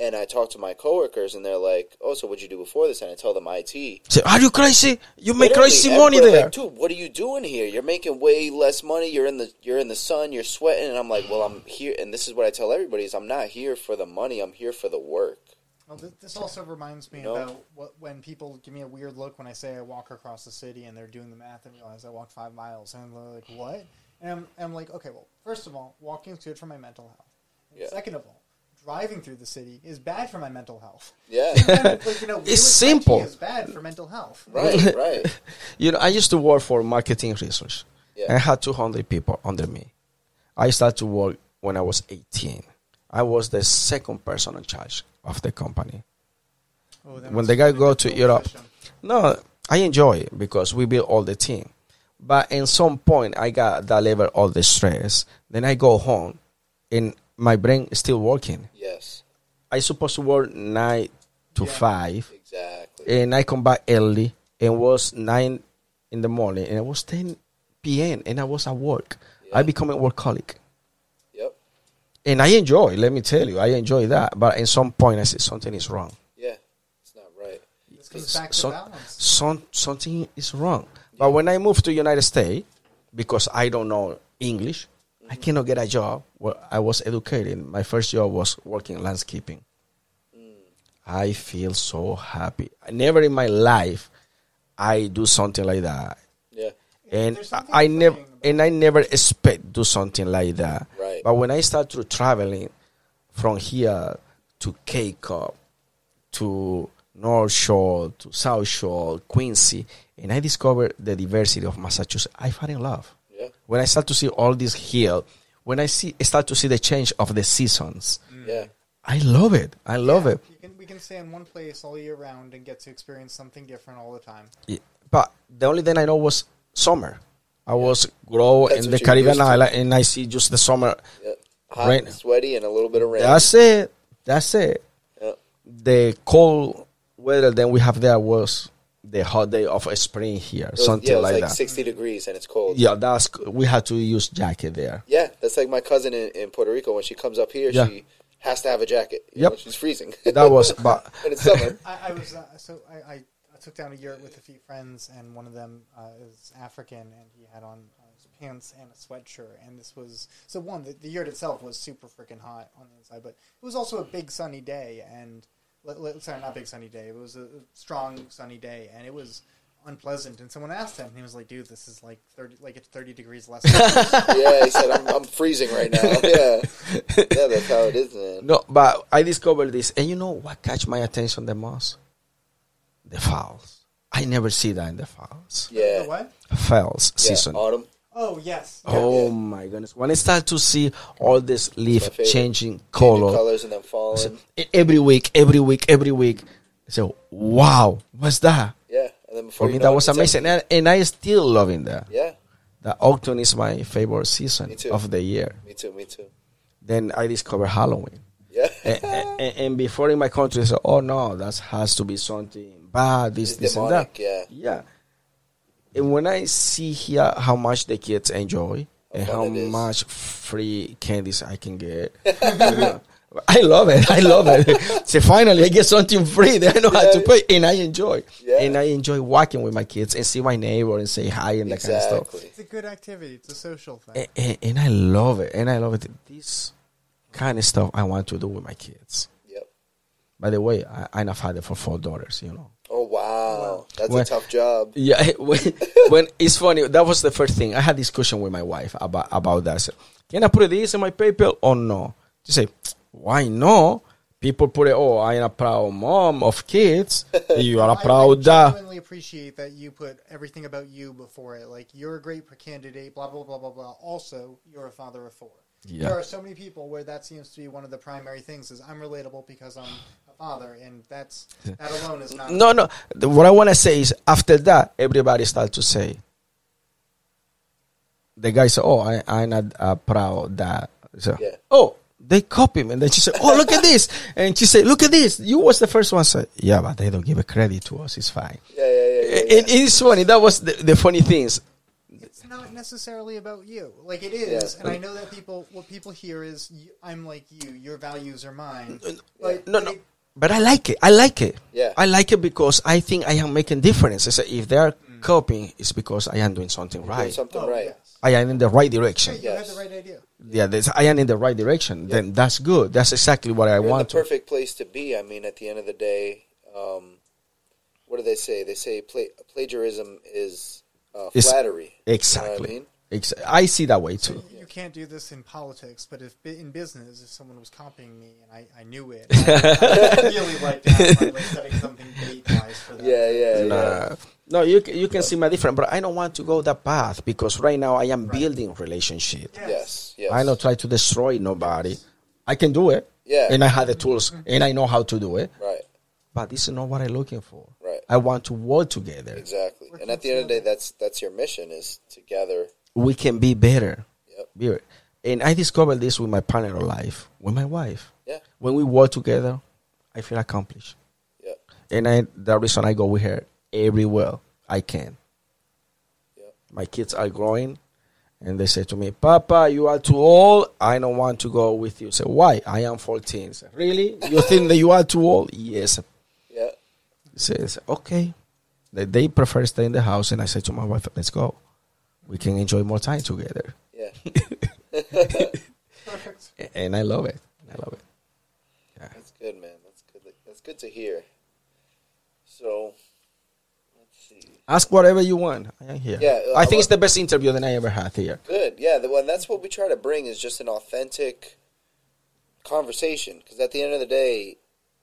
and I talk to my coworkers, and they're like, "Oh, so what'd you do before this?" And I tell them IT. Say, are you crazy? You make Literally, crazy money there. Like, Dude, what are you doing here? You're making way less money. You're in the you're in the sun. You're sweating, and I'm like, "Well, I'm here." And this is what I tell everybody: is I'm not here for the money. I'm here for the work. Well, th- this also reminds me You about what, when people give me a weird look when I say I walk across the city and they're doing the math and realize I walked five miles and they're like, "What?" And I'm, I'm like, "Okay, well, first of all, walking is good for my mental health. Yeah. Second of all, driving through the city is bad for my mental health. Yeah, And, like, you know, doing simple. IT Is bad for mental health. right, right. You know, I used to work for marketing research. Yeah. I had 200 people under me. I started to work when I was 18. I was the second person in charge of the company. Oh, When the guy go to Europe, position. No, I enjoy it because we build all the team. But in some point, I got that level of the stress. Then I go home, and my brain is still working. Yes, I supposed to work nine to Yeah. five, exactly. and I come back early, and was nine in the morning, and it was ten p.m. and I was at work. I become a workaholic, Yep. and I enjoy. Let me tell you, I enjoy that. But in some point, I said something is wrong. Yeah, it's not right. This comes back to some- balance. some something is wrong. But when I moved to United States, because I don't know English, I cannot get a job where I was educated. My first job was working landscaping. Mm. I feel so happy. Never in my life I do something like that. Yeah. And There's something I never freeing about and I never expect do something like that. Right. But when I start to traveling from here to Cape Cod to North Shore to South Shore, Quincy, and I discovered the diversity of Massachusetts, I fell in love. Yeah. When I start to see all this hill, when I see start to see the change of the seasons, mm. Yeah. I love it. I love Yeah, it. You can, we can stay in one place all year round and get to experience something different all the time. Yeah. But the only thing I know was summer. I was grow That's in the Caribbean island, and I see just the summer. Yeah. Hot Rain. and sweaty and a little bit of rain. That's it. That's it. Yeah. The cold weather that we have there was the hot day of spring here, It was- something yeah, it was like, like, that. 60 degrees and it's cold. Yeah, that's we had to use jacket there. Yeah, that's like my cousin in, in Puerto Rico. When she comes up here, Yeah. she has to have a jacket. You Yep. know, she's freezing. That was, but and it's summer. I, I was uh, so I, I, I took down a yurt with a few friends, and one of them uh, is African, and he had on uh, his pants and a sweatshirt. And this was so one. The, the yurt itself was super freaking hot on the inside, but it was also a big sunny day, and let, let, sorry, not big sunny day. It was a, a strong sunny day, and it was unpleasant. And someone asked him, and he was like, "Dude, this is like thirty, like it's thirty degrees less." yeah, he said, I'm, I'm freezing right now. Yeah. Yeah, that's how it is, man. no, but I discovered this, and you know what catch my attention the most? The falls. I never see that in the falls. Yeah. The what? Falls Yeah, season. autumn. Oh yes. Oh Yeah. my goodness! When I start to see all this leaf favorite. changing Changing color, colors and then falling. every week, every week, every week, so wow, what's that? Yeah. And then before For me, that was amazing, and, and I still loving that. Yeah. The autumn is my favorite season of the year. Me too. Me too. Then I discovered Halloween, Yeah. and, and, and before in my country, I said, "Oh no, that has to be something bad, this, It's this, and that." Yeah. Yeah. And when I see here how much the kids enjoy and how much free candies I can get, yeah, I love it. I love it. so finally, I get something free that I know how to pay, and I enjoy. Yeah. And I enjoy walking with my kids and see my neighbor and say hi and that kind of stuff. It's a good activity. It's a social thing. And, and, and I love it. And I love it. This kind of stuff I want to do with my kids. Yep. By the way, I, I'm a father for four daughters. You know. Oh wow, that's When- a tough job. Yeah, when, when it's funny, that was the first thing. I had discussion with my wife about about that. I said, Can I put this in my paper or no? She said, Why no? People put it, oh, I am a proud mom of kids. You are a proud dad. I dad. genuinely appreciate that you put everything about you before it. Like you're a great candidate. Blah blah blah blah blah. Also, you're a father of four. Yeah. There are so many people where that seems to be one of the primary things. Is I'm relatable because I'm a father, and that's that alone is not. No, no. What I want to say is after that, everybody start to say, the guy said, oh, I, I'm not a proud dad. So, Yeah. oh, they copy him. And then she said, oh, look at this. And she said, look at this. You was the first one. Said, yeah, but they don't give a credit to us. It's fine. Yeah, yeah, yeah. yeah, yeah. It, it's funny. That was the, the funny things. It's not necessarily about you. Like it is, Yeah. and I know that people. What people hear is you, I'm like you. Your values are mine. But No, no. it- But I like it. I like it. Yeah. I like it because I think I am making difference. I say, if they are copying, it's because I am doing something Doing right. something oh, right. yes. I am in the right direction. You had Yes. the right idea. Yeah, there's, I am in the right direction. Then that's good. That's exactly what I You're in the want to. perfect place to be. I mean, at the end of the day, um, what do they say? They say pla- plagiarism is uh, flattery. Exactly. You know what I mean? Ex- I see that way So too. You can't do this in politics, but if in business, if someone was copying me and I, I knew it, I really like that by like setting something bait wise for them. Yeah, yeah, yeah. Nah. No, you you can see my different, but I don't want to go that path because right now I am building relationship. Yes, yes. I don't try to destroy nobody. I can do it, Yeah. and I have the tools, mm-hmm. and I know how to do it. Right, But this is not what I'm looking for. right. I want to work together. Exactly. And at the end of the day, that's that's your mission is together. We can be better. Yep. Better. And I discovered this with my partner of life, with my wife. Yeah. When we work together, I feel accomplished. Yeah. And I, the reason I go with her everywhere I can. Yeah. My kids are growing, and they say to me, "Papa, you are too old. I don't want to go with you." I say, "Why? I am 14." Say, really? You think that you are too old? Yes. Yeah. Says, "Okay." They, they prefer stay in the house, and I say to my wife, "Let's go. We can enjoy more time together." Yeah. Perfect. and I love it. I love it. That's good, man. That's good. That's good to hear. So, let's see. Ask whatever you want. I am here. Yeah, uh, I think it's the best interview that I ever had here. Good. Yeah, the one that's what we try to bring is just an authentic conversation because at the end of the day,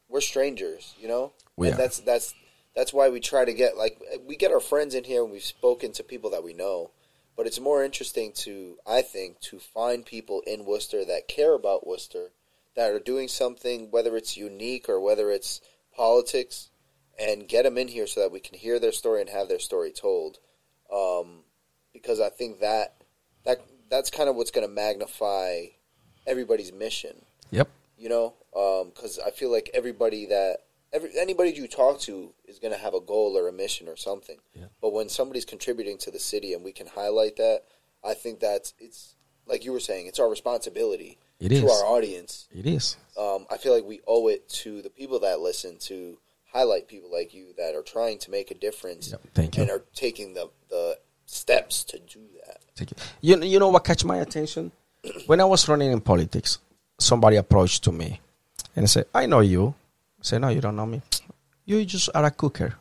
we're strangers, you know? We and are. that's that's that's why we try to get like we get our friends in here and we've spoken to people that we know. But it's more interesting to I think to find people in Worcester that care about Worcester that are doing something whether it's unique or whether it's politics and get them in here so that we can hear their story and have their story told. Um, because I think that that that's kind of what's going to magnify everybody's mission. Yep. You know, because I feel like everybody that every anybody you talk to is going to have a goal or a mission or something. Yeah. But when somebody's contributing to the city and we can highlight that, I think that's it's like you were saying, it's our responsibility It to is. our audience. It is. Um, I feel like we owe it to the people that listen to highlight people like you that are trying to make a difference Yep. Thank you. and are taking the the steps to do that. Thank you. You, you know what catch my attention? When I was running in politics, somebody approached to me and said, I know you. I said, No, you don't know me. You just are a cooker.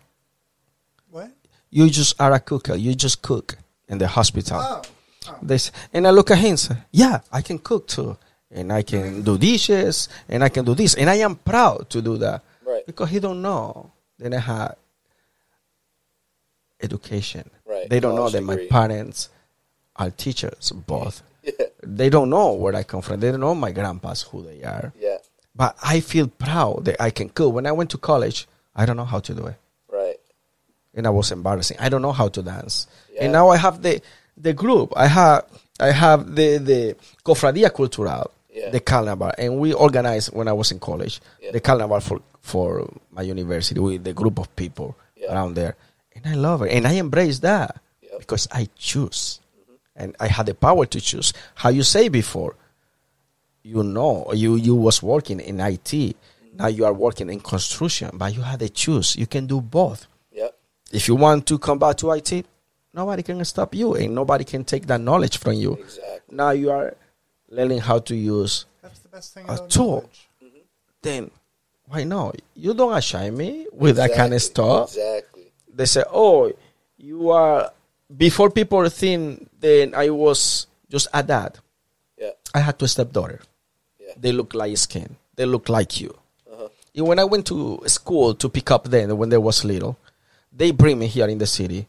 What? You just are a cooker. You just cook in the hospital. Oh. oh. They say, and I look at him and say, Yeah, I can cook too. And I can do dishes and I can do this. And I am proud to do that. Right. Because he don't know. Then I had education. Right. They don't know College that my parents are teachers, both. Yeah. They don't know where I come from. They don't know my grandpas who they are. Yeah. But I feel proud that I can cook. When I went to college, I don't know how to do it. Right. And I was embarrassing. I don't know how to dance. Yeah. And now I have the the group. I have I have the the Cofradia Cultural, Yeah. the carnival, and we organized when I was in college Yeah. the carnival for for my university with the group of people around there, and I love it, and I embrace that because I choose, and I had the power to choose. How you say before, you know, you you was working in IT, now you are working in construction, but you had to choose. You can do both. Yep. If you want to come back to IT, nobody can stop you, and nobody can take that knowledge from you. Exactly. Now you are learning how to use. That's the best thing A about tool. knowledge. Then why not? You don't ashame me with that kind of stuff. Exactly. They say, "Oh, you are." Before people think then I was just a dad. Yeah. I had two stepdaughter. They look like skin. They look like you. Uh-huh. And when I went to school to pick up them when they was little, they bring me here in the city.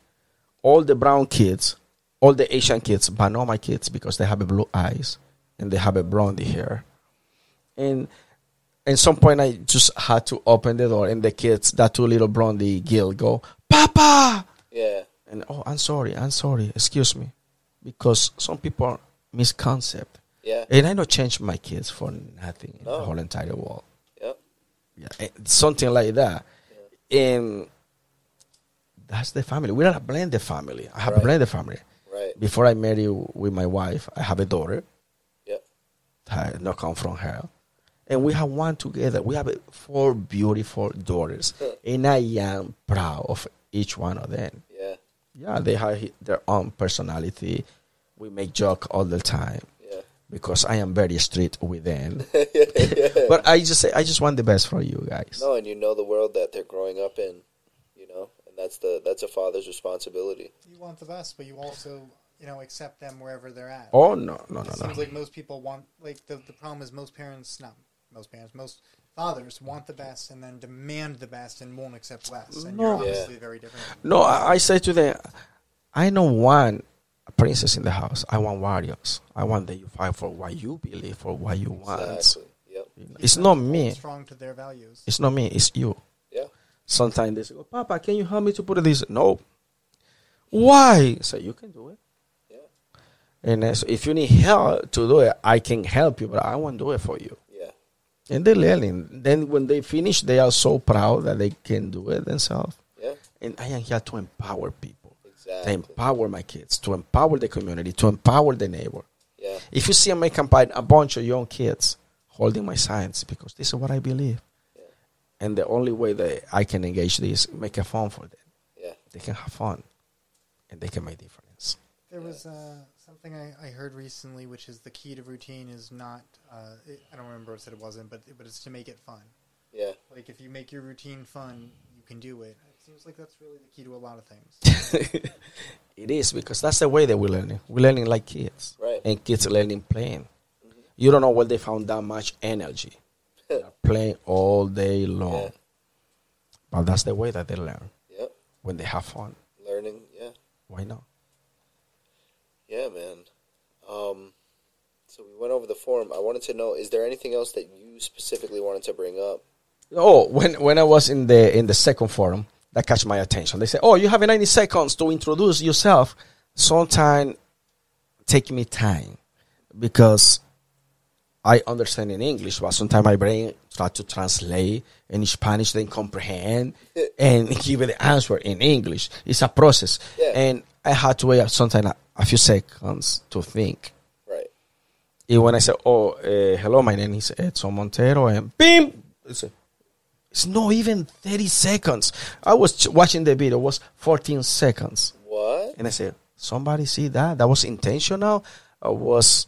All the brown kids, all the Asian kids, but not my kids because they have a blue eyes and they have a blondie hair. And at some point, I just had to open the door, and the kids, that two little blondie girl, go, "Papa!" Yeah. And oh, I'm sorry, I'm sorry, excuse me, because some people misconcept. Yeah. And I don't change my kids for nothing in the whole entire world. Yep. Yeah, eh, something like that. And that's the family. We are not a blended family. I have Right. a blended family. Right. Before I married with my wife, I have a daughter. Yep. that not come from her. And we have one together. We have four beautiful daughters. and I am proud of each one of them. Yeah. Yeah, they have their own personality. We make joke all the time Yeah. Because I am very strict with them. but I just say I just want the best for you guys. No, and you know the world that they're growing up in, you know, and that's the that's a father's responsibility. You want the best, but you also, you know, accept them wherever they're at. Oh no, no, no, it no. seems like most people want, like, the, the problem is most parents, not most parents, most fathers want the best and then demand the best and won't accept less. And No. you're Yeah. obviously very different. No, I, I say to them, I don't want a princess in the house. I want warriors. I want that you fight for what you believe, for what you want. Exactly. Yep. It's not me. Strong to their values. It's not me. It's you. Yeah. Sometimes they say, oh, Papa, can you help me to put this? No. Why? So you can do it. Yeah. And uh, so if you need help to do it, I can help you, but I won't do it for you. Yeah. And they're learning. Then when they finish, they are so proud that they can do it themselves. Yeah. And I am here to empower people, to Exactly. empower my kids, to empower the community, to empower the neighbor. Yeah. If you see me campaign a bunch of young kids holding my signs, because this is what I believe. Yeah. And the only way that I can engage this, make it fun for them. Yeah. They can have fun, and they can make difference. There was uh, something I, I heard recently, which is the key to routine is not. Uh, it, I don't remember what it said it wasn't, but but it's to make it fun. Yeah. Like if you make your routine fun, you can do it. It seems like that's really the key to a lot of things. it is because that's the way that we're learning. We're learning like kids, Right. and kids are learning playing. You don't know where they found that much energy. They're playing all day long, Yeah. but that's the way that they learn Yep. when they have fun. Learning. Yeah. Why not? Yeah, man. Um, so we went over the forum. I wanted to know: is there anything else that you specifically wanted to bring up? Oh, when when I was in the in the second forum, that catch my attention. They say, "Oh, you have 90 seconds to introduce yourself." Sometimes take me time because I understand in English, but sometimes my brain try to translate in Spanish, then comprehend and give the answer in English. It's a process, Yeah. and I had to wait sometimes a, a few seconds to think. Right. And when I said, "Oh, uh, hello, my name is Edson Montero," and bim, it's, it's not even thirty seconds. I was ch- watching the video; it was fourteen seconds, What? and I said, "Somebody see that? That was intentional, or was,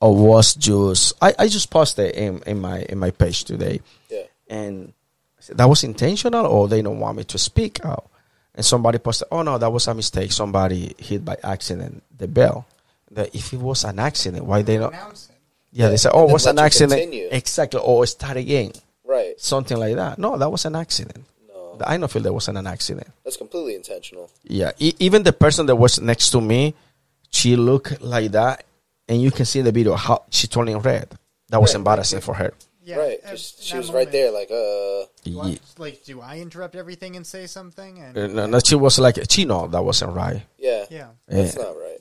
or was just?" I, I just posted in, in my in my page today, Yeah. and I said, that was intentional, or they don't want me to speak out. And somebody posted, "Oh no, that was a mistake. Somebody hit by accident the bell." That if it was an accident, why they not? Announce. Yeah, they said, "Oh, then it was an accident." continue. Exactly, or start again, Right. something like that. No, that was an accident. No. I don't feel there wasn't an accident. That's completely intentional. Yeah, e- even the person that was next to me, she looked like that, and you can see in the video how she turning red. That was Right, embarrassing for her. Yeah, right. at 'cause she that was right moment, there, like, uh, Do I, Ye- like, do I interrupt everything and say something? And uh, no, no, she was like, she know that wasn't right. yeah. yeah, That's Yeah. not right.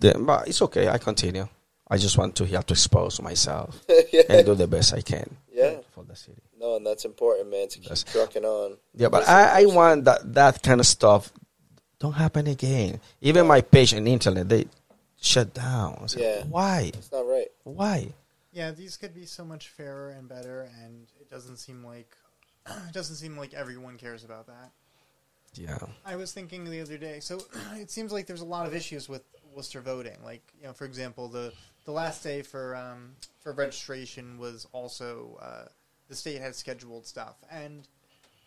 Then- but it's okay. I continue. I just want to have to expose myself yeah. and do the best I can Yeah. for the city. No, and that's important, man, to keep That's- trucking on. Yeah, but I, I want that that kind of stuff don't happen again. Even my page on internet, they shut down. I said, Yeah. Why? It's not right. Why? yeah. These could be so much fairer and better, and it doesn't seem like it doesn't seem like everyone cares about that. Yeah. I was thinking the other day. So it seems like there's a lot of issues with Worcester voting. Like you know, for example, the the last day for um, for registration was also uh, the state had scheduled stuff, and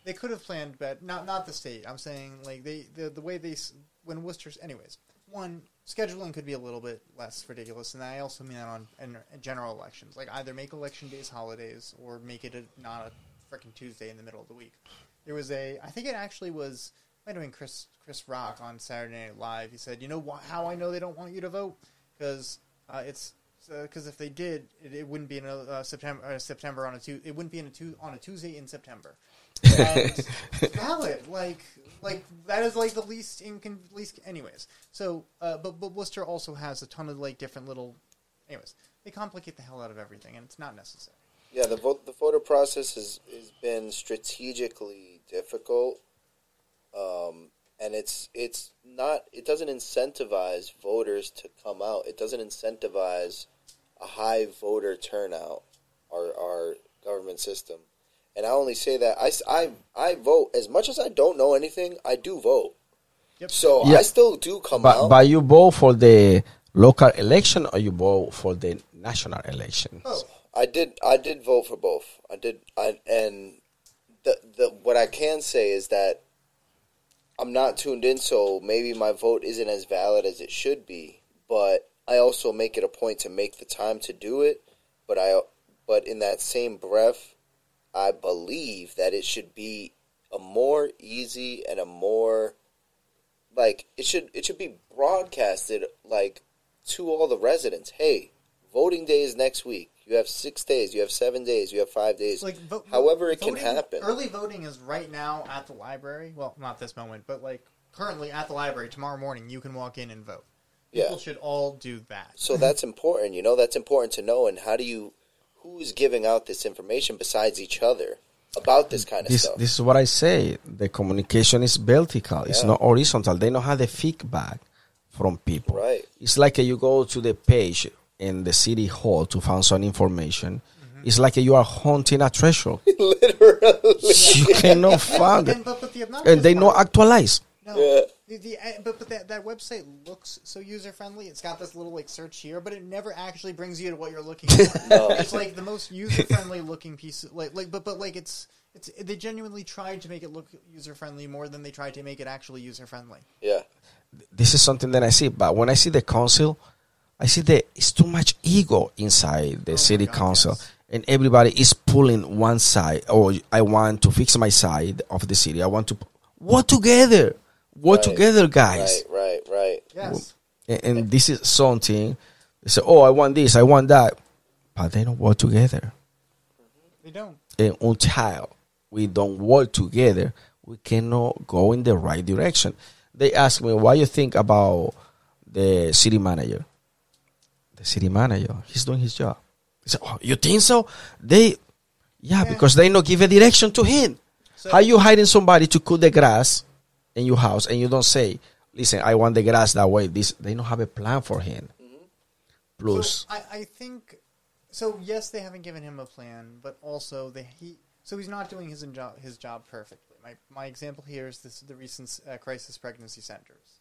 they could have planned better. Not not the state. I'm saying like they the the way they when Worcester's anyways. One scheduling could be a little bit less ridiculous, and I also mean that on in, in general elections. Like either make election days holidays or make it a, not a freaking Tuesday in the middle of the week. There was a, I think it actually was, might have been Chris Chris Rock on Saturday Night Live. He said, "You know wh- how I know they don't want you to vote because uh, it's because if they did, it, it wouldn't be in a uh, September uh, September on a tu- it wouldn't be in a tu- on a Tuesday in September." And valid, like like that is like the least incon least anyways. So, uh, but but Worcester also has a ton of like different little, anyways. They complicate the hell out of everything, and it's not necessary. Yeah, the vote the voter process has has been strategically difficult, um, and it's it's not it doesn't incentivize voters to come out. It doesn't incentivize a high voter turnout. Our our government system, and I only say that I I I vote as much as I don't know anything. I do vote, Yep. so Yeah. I still do come But out. but you vote for the local election or you vote for the national election? Oh, I did. I did vote for both. I did. I and the the what I can say is that I'm not tuned in, so maybe my vote isn't as valid as it should be. But I also make it a point to make the time to do it. But I, but in that same breath, I believe that it should be a more easy and a more like it should it should be broadcasted like to all the residents. Hey, voting day is next week. You have six days. You have seven days. You have five days. like vo- However, it can happen. Early voting is right now at the library. Well, not this moment, but like currently at the library. Tomorrow morning, you can walk in and vote. People Yeah. should all do that. So that's important. You know, that's important to know. And how do you? Who's giving out this information besides each other about this kind of This stuff? this is what I say. The communication is vertical. It's not horizontal. They don't have the feedback from people. Right. It's like you go to the page in the city hall to find some information. Mm-hmm. It's like you are hunting a treasure. Literally. you cannot find it, And, but, and, and they not part- actualize. No, Yeah. the, the uh, but but that, that website looks so user friendly. It's got this little like search here, but it never actually brings you to what you're looking for. No. It's like the most user friendly looking piece. Of, like like but but like it's it's they genuinely tried to make it look user friendly more than they tried to make it actually user friendly. Yeah. this is something that I see. But when I see the council, I see that it's too much ego inside the Oh city God, council, yes. and everybody is pulling one side. Oh, I want to fix my side of the city. I want to work together, work Right. together, guys. Right. Right. Right. Yes. And, and this is something. They say, "Oh, I want this, I want that," but they don't work together. Mm-hmm. They don't. And until we don't work together, we cannot go in the right direction. They ask me, "Why you think about the city manager?" The city manager, he's doing his job. They say, "Oh, you think so?" They, yeah, Yeah. because they not give a direction to him. So- How you hiring somebody to cut the grass in your house and you don't say, "Listen, I want the grass that way." This they don't have a plan for him. Plus, So I, I think so. Yes, they haven't given him a plan, but also they he so he's not doing his job his job perfectly. My my example here is this the recent uh, crisis pregnancy centers.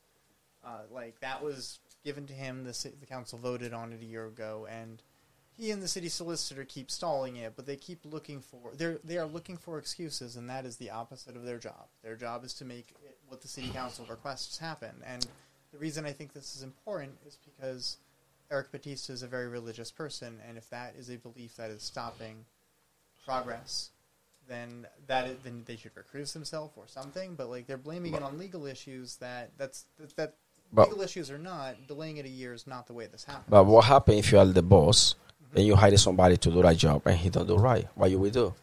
Uh, like that was given to him. The the council voted on it a year ago, and he and the city solicitor keep stalling it. But they keep looking for they are they are looking for excuses, and that is the opposite of their job. Their job is to make it, what the city council requests happen. And the reason I think this is important is because Eric Batista is a very religious person, and if that is a belief that is stopping progress, then that is, then they should recuse themselves or something. But like they're blaming it on legal issues that that's that, that But- legal issues or not, delaying it a year is not the way this happens. but what happens if you are the boss and you hire somebody to do that job and he don't do right? What you will do?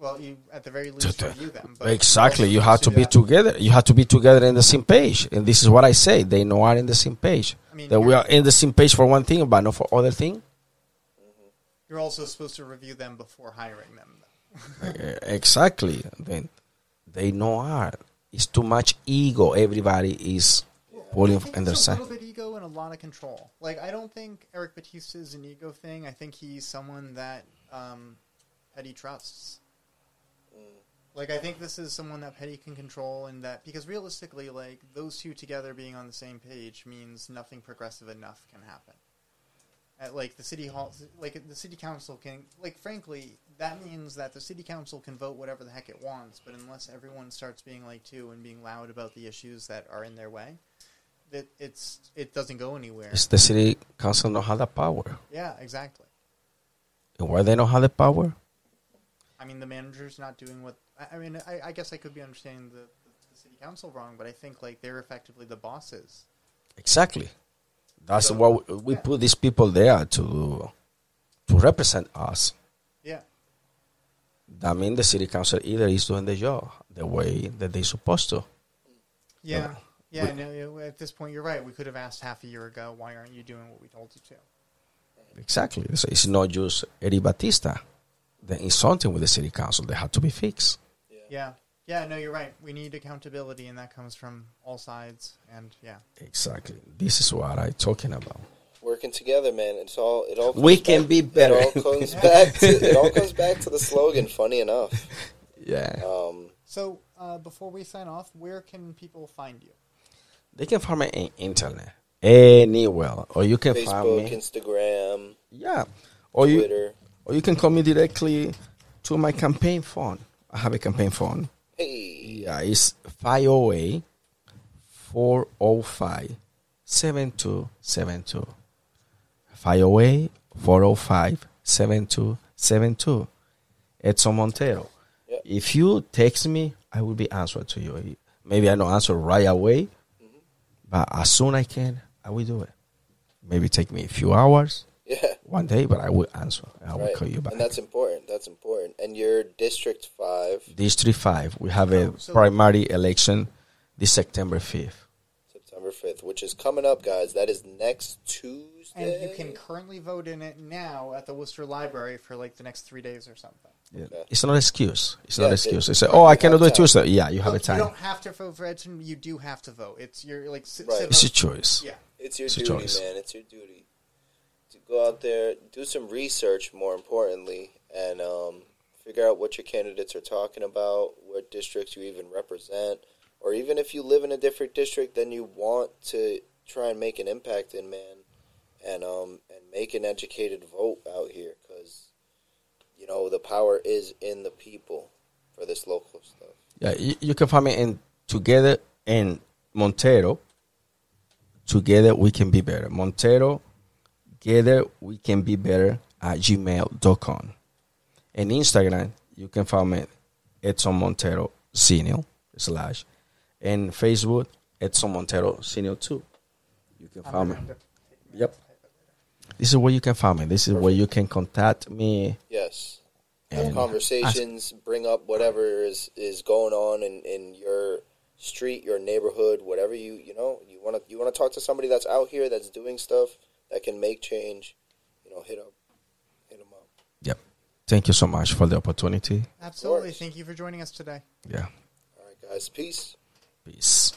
well, you at the very least review them. Exactly. You have to be that- together. You have to be together in the same page. And this is what I say. They know are in the same page. I mean, that we you're- in the same page for one thing, but not for other thing. You're also supposed to review them before hiring them. Uh, exactly. Then they know are. It's too much ego. Everybody is pulling in their it's a side. little bit ego and a lot of control. Like I don't think Eric Batista is an ego thing. I think he's someone that um, Petty trusts. Like I think this is someone that Petty can control, and that because realistically, like those two together being on the same page means nothing progressive enough can happen. At, like the city hall, like the city council can, like frankly, that means that the city council can vote whatever the heck it wants. But unless everyone starts being like two and being loud about the issues that are in their way, that it's it doesn't go anywhere. It's the city council don't have the power. Yeah, exactly. And why they don't have the power? I mean, the manager's not doing what. I, I mean, I, I guess I could be understanding the, the, city council wrong, but I think like they're effectively the bosses. Exactly. That's So- why we, we yeah. put these people there to to represent us. Yeah, That means the city council either is doing the job the way that they're supposed to. yeah, Yeah. yeah. no, at this point, you're right. We could have asked half a year ago, why aren't you doing what we told you to? Exactly. So it's not just Eddie Batista. There is something with the city council that had to be fixed. Yeah, yeah. No, you're right. We need accountability, and that comes from all sides. And yeah, Exactly. This is what I'm talking about. Working together, man. It's all. It all. We comes can back- be better. It all comes back. To, it all comes back to the slogan. Funny enough. Yeah. Um, So uh, before we sign off, where can people find you? They can find me in internet anywhere, or you can find Facebook, me. Instagram, Yeah. Or you Twitter. or you can call me directly to my campaign phone. I have a campaign phone. Hey. Yeah, it's 508 405 7272. 508 405 7272. Edson Montero. Yep. If you text me, I will be answered to you. Maybe I don't answer right away, but as soon I can, I will do it. Maybe take me a few hours, Yeah. one day, but I will answer. I will Right. call you back. And that's important. That's important. And you're District Five, District 5, we have a Oh, so- primary election this September 5th. September fifth, which is coming up, guys. That is next Tuesday. And you can currently vote in it now at the Worcester Library for like the next three days or something. Yeah. Okay. It's not an excuse. It's Yeah, not an excuse. They say, oh, I cannot do it time. Tuesday. Yeah, you have a time. You don't have to vote for Edson. You do have to vote. It's your like. c- Right. It's your choice. Yeah. It's your It's duty, choice. man. It's your duty to go out there, do some research. More importantly, and um, figure out what your candidates are talking about, what districts you even represent, or even if you live in a different district, then you want to try and make an impact in man, and um and make an educated vote out here because you know the power is in the people for this local stuff. Yeah, you, you can find me in Together in Montero. Together we can be better. Montero, together we can be better at gmail.com. In Instagram, you can find me Edson Montero Senior slash. And Facebook, Edson Montero Senior 2. You can find me. Yep. This is where you can find me. This is where you can contact me. Yes. Have And conversations, bring up whatever is, is going on in, in your street, your neighborhood, whatever you you know you want to you want to talk to somebody that's out here that's doing stuff that can make change. You know, hit up, hit them up. Yep. Thank you so much for the opportunity. Absolutely. Thank you for joining us today. Yeah. All right, guys. Peace. Peace.